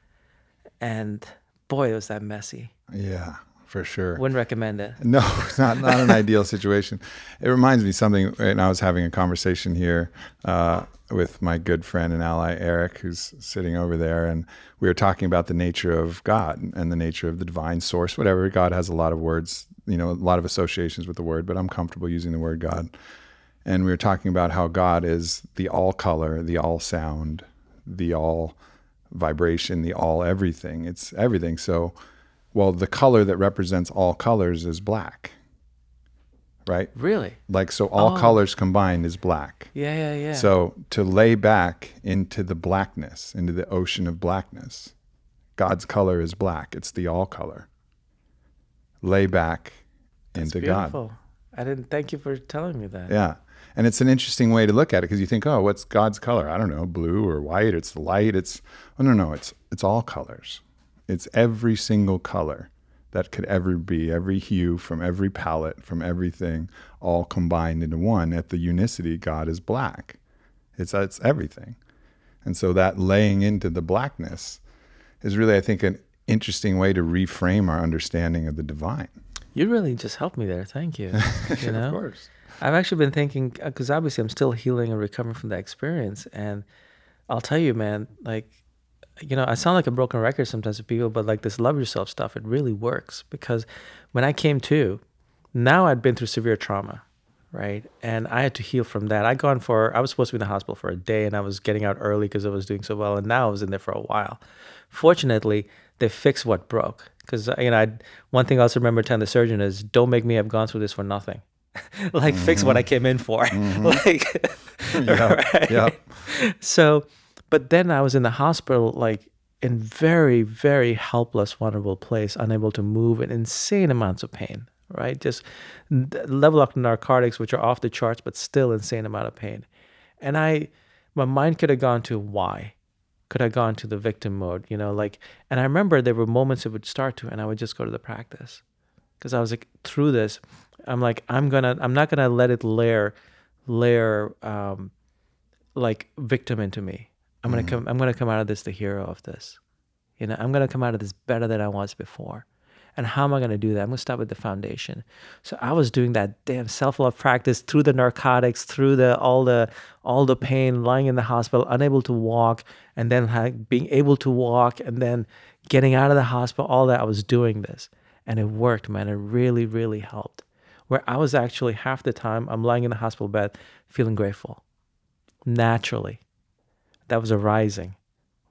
And boy, it was that messy. Yeah for sure. Wouldn't recommend it. No, not not an ideal situation. It reminds me something. Right now, I was having a conversation here uh, with my good friend and ally Eric, who's sitting over there, and we were talking about the nature of God and the nature of the divine source. Whatever God has a lot of words, you know, a lot of associations with the word, but I'm comfortable using the word God. and we were talking about how God is the all color, the all sound, the all vibration, the all everything. It's everything. So, well, the color that represents all colors is black, right? Really? Like, so all Oh. colors combined is black. Yeah, yeah, yeah. So, to lay back into the blackness, into the ocean of blackness, God's color is black. It's the all color. Lay back That's into God. beautiful. I didn't. Thank you for telling me that. Yeah. And it's an interesting way to look at it because you think, oh, what's God's color? I don't know, blue or white. It's the light. It's oh no, no, it's it's all colors. It's every single color that could ever be, every hue from every palette, from everything, all combined into one. At the unicity, God is black. It's it's everything. And so that laying into the blackness is really, I think, an interesting way to reframe our understanding of the divine. You really just helped me there. Thank you. You know, Of course. I've actually been thinking uh, because obviously I'm still healing and recovering from that experience, and I'll tell you, man, like, you know, I sound like a broken record sometimes to people, but like this love yourself stuff, it really works because when I came to, now I'd been through severe trauma, right, and I had to heal from that. I gone for I was supposed to be in the hospital for a day, and I was getting out early because I was doing so well, and now I was in there for a while. Fortunately, they fixed what broke because uh, you know I, one thing I also remember telling the surgeon is don't make me have gone through this for nothing. like fix what I mm-hmm. came in for. Mm-hmm. like Yeah. Right. Yeah. so, but then I was in the hospital, like in very, very helpless, vulnerable place, unable to move, in insane amounts of pain. Right, just level up narcotics, which are off the charts, but still insane amount of pain. And I, my mind could have gone to why, could have gone to the victim mode, you know, like. And I remember there were moments it would start to, and I would just go to the practice, because I was like through this, I'm like I'm gonna, I'm not gonna let it layer, layer, um, like victim into me. I'm gonna mm. come. I'm gonna come out of this the hero of this. You know, I'm gonna come out of this better than I was before. And how am I gonna do that? I'm gonna start with the foundation. So I was doing that damn self love practice through the narcotics, through the all the all the pain, lying in the hospital, unable to walk, and then like, being able to walk, and then getting out of the hospital. All that I was doing this, and it worked, man. It really, really helped. Where I was actually half the time I'm lying in the hospital bed feeling grateful naturally that was arising.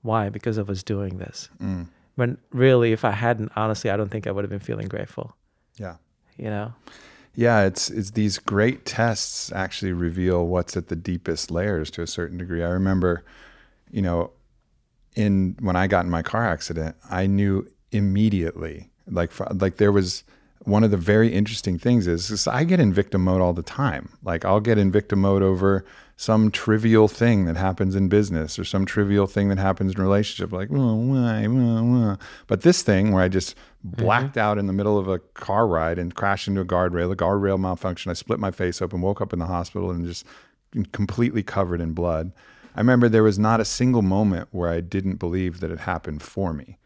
Why? Because I was doing this. Mm. When really, if I hadn't, honestly, I don't think I would have been feeling grateful. Yeah. You know? Yeah, it's it's these great tests actually reveal what's at the deepest layers to a certain degree. I remember, you know, in when I got in my car accident, I knew immediately. Like like there was one of the very interesting things is, is I get in victim mode all the time. Like I'll get in victim mode over some trivial thing that happens in business or some trivial thing that happens in relationship. Like, "Oh, why, why, why?" but this thing where I just mm-hmm. blacked out in the middle of a car ride and crashed into a guardrail, a guardrail malfunction. I split my face open, woke up in the hospital, and just completely covered in blood. I remember there was not a single moment where I didn't believe that it happened for me.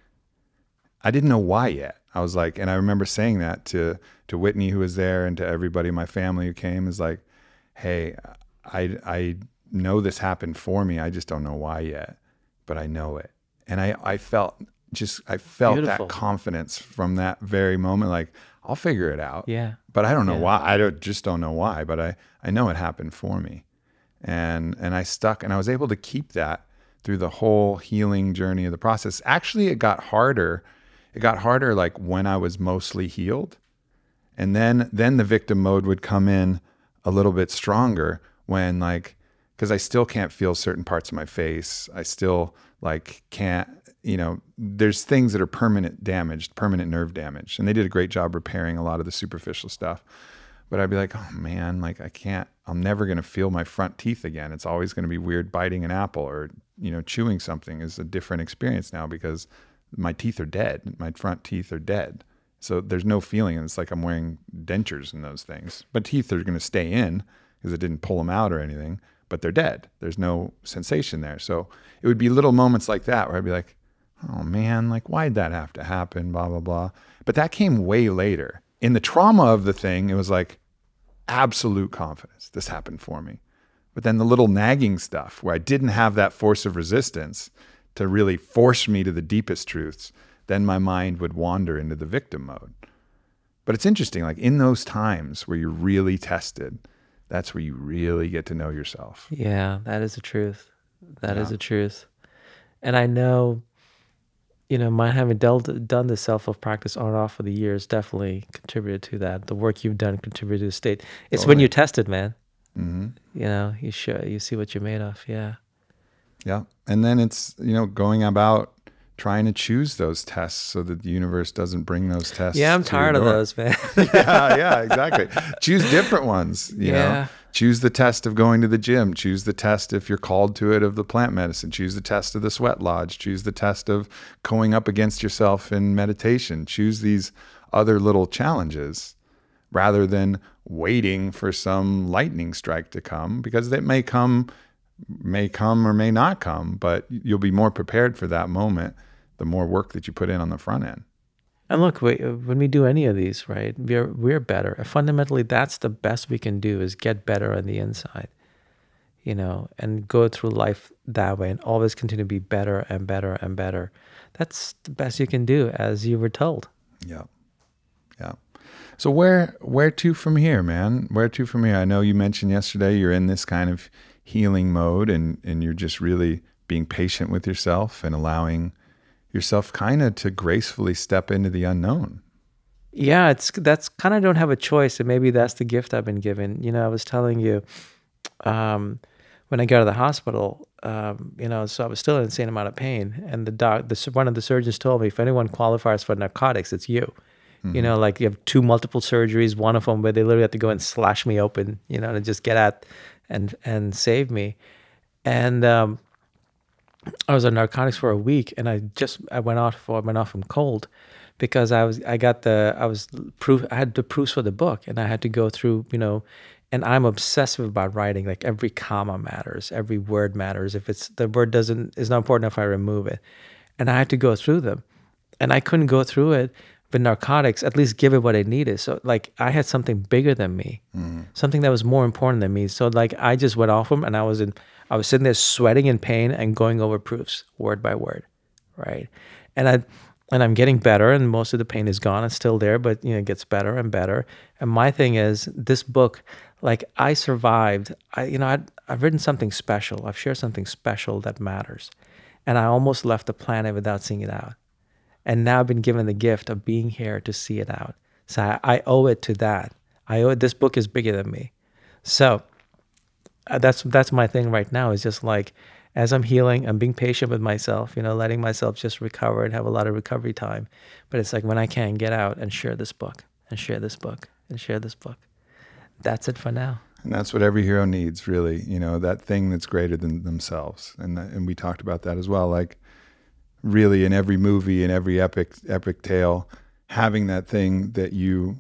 I didn't know why yet. I was like, and I remember saying that to to Whitney who was there and to everybody in my family who came is like, hey, I I know this happened for me. I just don't know why yet, but I know it. And I I felt just I felt Beautiful. that confidence from that very moment like I'll figure it out. Yeah. But I don't know Yeah. why. I don't, just don't know why, but I I know it happened for me. And and I stuck and I was able to keep that through the whole healing journey of the process. Actually, it got harder. It got harder like when I was mostly healed. And then then the victim mode would come in a little bit stronger when like because I still can't feel certain parts of my face. I still like can't, you know, there's things that are permanent damaged, permanent nerve damage. And they did a great job repairing a lot of the superficial stuff. But I'd be like, oh man, like I can't, I'm never going to feel my front teeth again. It's always going to be weird biting an apple or, you know, chewing something is a different experience now because my teeth are dead. My front teeth are dead. So there's no feeling. And it's like I'm wearing dentures and those things. But teeth are going to stay in because it didn't pull them out or anything, but they're dead. There's no sensation there. So it would be little moments like that where I'd be like, oh man, like why'd that have to happen? Blah, blah, blah. But that came way later. In the trauma of the thing, it was like absolute confidence. This happened for me. But then the little nagging stuff where I didn't have that force of resistance to really force me to the deepest truths, then my mind would wander into the victim mode. But it's interesting, like in those times where you're really tested, that's where you really get to know yourself. Yeah, that is the truth. That is Yeah. the truth. And I know, you know, my having dealt, done the self love practice on and off for the years definitely contributed to that. The work you've done contributed to the state. It's when you're tested, man. hmm You know, you show, you see what you're made of. Yeah. Yeah. And then it's, you know, going about trying to choose those tests so that the universe doesn't bring those tests. Yeah, I'm tired of those, man. yeah, yeah, exactly. Choose different ones. You know, Yeah. choose the test of going to the gym. Choose the test if you're called to it of the plant medicine. Choose the test of the sweat lodge. Choose the test of going up against yourself in meditation. Choose these other little challenges rather than waiting for some lightning strike to come because it may come may come or may not come but you'll be more prepared for that moment the more work that you put in on the front end And look, we, when we do any of these, right, we're we're better. Fundamentally, that's the best we can do is get better on the inside, you know, and go through life that way, and always continue to be better and better and better. That's the best you can do, as you were told. Yeah. Yeah. So where where to from here, man? Where to from here? I know you mentioned yesterday you're in this kind of healing mode and and you're just really being patient with yourself and allowing yourself kind of to gracefully step into the unknown. Yeah, it's that's kind of don't have a choice, and maybe that's the gift I've been given. You know, I was telling you, um, when I got to the hospital, um, you know, so I was still in an insane amount of pain, and the doc, the one of the surgeons told me, if anyone qualifies for narcotics, it's you. You know, like you have two multiple surgeries, one of them where they literally have to go and slash me open, you know, to just get at and and save me, and um, I was on narcotics for a week, and I just I went off I went off from cold because I was I got the I was proof I had the proofs for the book, and I had to go through you know, and I'm obsessive about writing. Like every comma matters, every word matters. If it's the word doesn't is not important if I remove it, and I had to go through them, and I couldn't go through it with narcotics. At least give it what it needed. So like I had something bigger than me, mm-hmm. something that was more important than me. So like I just went off them, and I was in I was sitting there sweating in pain and going over proofs word by word, right? And I and I'm getting better, and most of the pain is gone. It's still there, but you know, it gets better and better. And my thing is, this book, like I survived. I you know, I'd, I've written something special. I've shared something special that matters, and I almost left the planet without seeing it out. And now been given the gift of being here to see it out. So I, I owe it to that. I owe it. This book is bigger than me. So uh, that's that's my thing right now is just like as I'm healing, I'm being patient with myself, you know, letting myself just recover and have a lot of recovery time. But it's like when I can get out and share this book and share this book and share this book. That's it for now. And that's what every hero needs, really. You know, that thing that's greater than themselves. And and we talked about that as well. Like, really, in every movie, in every epic epic tale, having that thing that you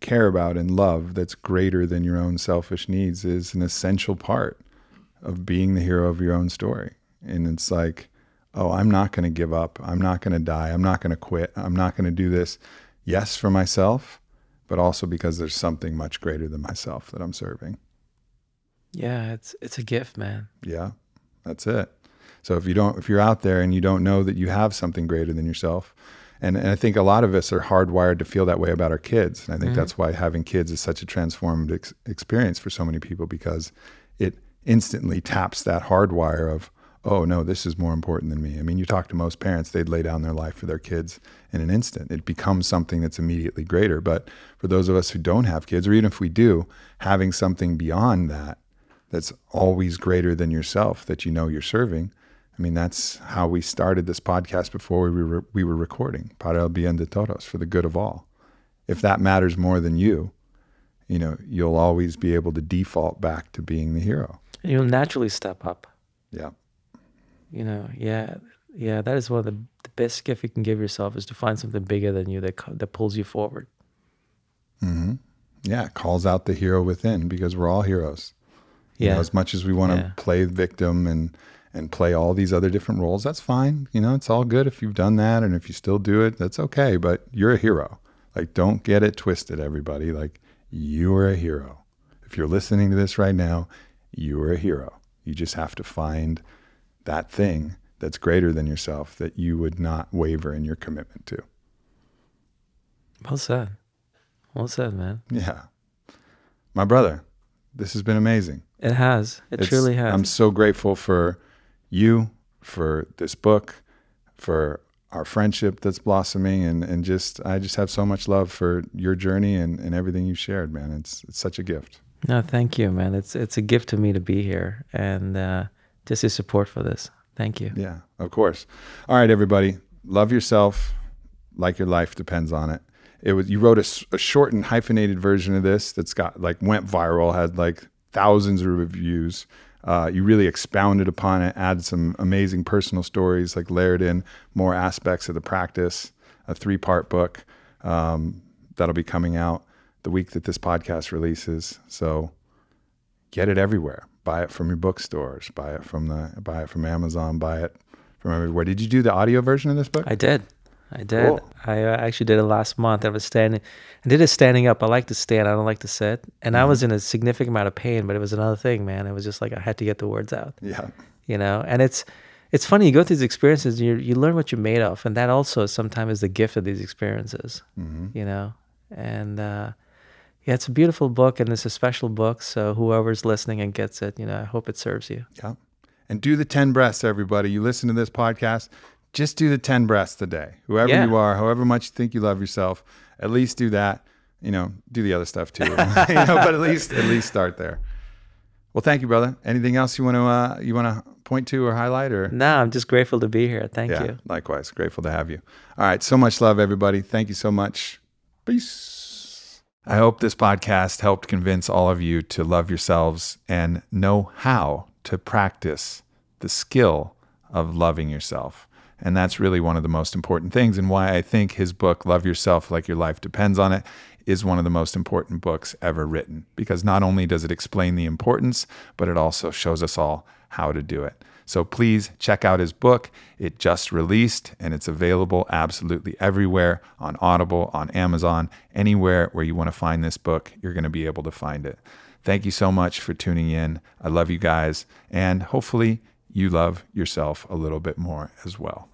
care about and love that's greater than your own selfish needs is an essential part of being the hero of your own story. And it's like, oh, I'm not going to give up. I'm not going to die. I'm not going to quit. I'm not going to do this. Yes, for myself, but also because there's something much greater than myself that I'm serving. Yeah, it's it's a gift, man. Yeah, that's it. So if you don't, if you're out there and you don't know that you have something greater than yourself, and, and I think a lot of us are hardwired to feel that way about our kids, and I think mm-hmm. that's why having kids is such a transformative ex- experience for so many people because it instantly taps that hardwire of, oh no, this is more important than me. I mean, you talk to most parents, they'd lay down their life for their kids in an instant. It becomes something that's immediately greater. But for those of us who don't have kids, or even if we do, having something beyond that that's always greater than yourself that you know you're serving. I mean, that's how we started this podcast before we were, we were recording, Para el bien de todos, for the good of all. If that matters more than you, you know, you'll always be able to default back to being the hero. And you'll naturally step up. Yeah. You know, yeah, yeah. That is one of the, the best gift you can give yourself is to find something bigger than you that that pulls you forward. hmm Yeah. Calls out the hero within because we're all heroes. You Yeah. know, as much as we want to Yeah. play victim and and play all these other different roles, that's fine. You know, it's all good if you've done that and if you still do it, that's okay. But you're a hero. Like, don't get it twisted, everybody. Like, you are a hero. If you're listening to this right now, you are a hero. You just have to find that thing that's greater than yourself that you would not waver in your commitment to. Well said. Well said, man. Yeah. My brother, This has been amazing. It has. It It's- truly has. I'm so grateful for you, for this book, for our friendship that's blossoming, and and just I just have so much love for your journey and, and everything you shared, man. It's it's such a gift. no, thank you, man. It's it's a gift to me to be here and uh, just your support for this. Thank you. Yeah, of course. All right, everybody, love yourself like your life depends on it. It was you wrote a, short and hyphenated version of this that's got like went viral, had like thousands of reviews. Uh, you really expounded upon it, added some amazing personal stories, like layered in more aspects of the practice. A three part book um, that'll be coming out the week that this podcast releases. So get it everywhere. Buy it from your bookstores. Buy it from the buy it from Amazon. Buy it from everywhere. Did you do the audio version of this book? I did. I did. Cool. I uh, actually did it last month. I was standing. I did it standing up. I like to stand. I don't like to sit. And I was in a significant amount of pain, but it was another thing, man. It was just like I had to get the words out. yeah. you know and it's it's funny you go through these experiences and you you learn what you're made of and that also sometimes is the gift of these experiences you know and uh yeah it's a beautiful book and it's a special book so whoever's listening and gets it you know i hope it serves you Yeah. And do the 10 breaths, everybody. You listen to this podcast, just do the 10 breaths a day. Whoever Yeah. you are, however much you think you love yourself, at least do that. You know, do the other stuff too. you know, but at least at least start there. Well, thank you, brother. Anything else you want to uh, you want to point to or highlight or no i'm just grateful to be here thank yeah, you likewise. Grateful to have you. All right. So much love, everybody. Thank you so much. Peace. I hope this podcast helped convince all of you to love yourselves and know how to practice the skill of loving yourself. And that's really one of the most important things, and why I think his book, Love Yourself Like Your Life Depends on It, is one of the most important books ever written. Because not only does it explain the importance, but it also shows us all how to do it. So please check out his book. It just released and it's available absolutely everywhere on Audible, on Amazon, anywhere where you want to find this book, you're going to be able to find it. Thank you so much for tuning in. I love you guys, and hopefully, you love yourself a little bit more as well.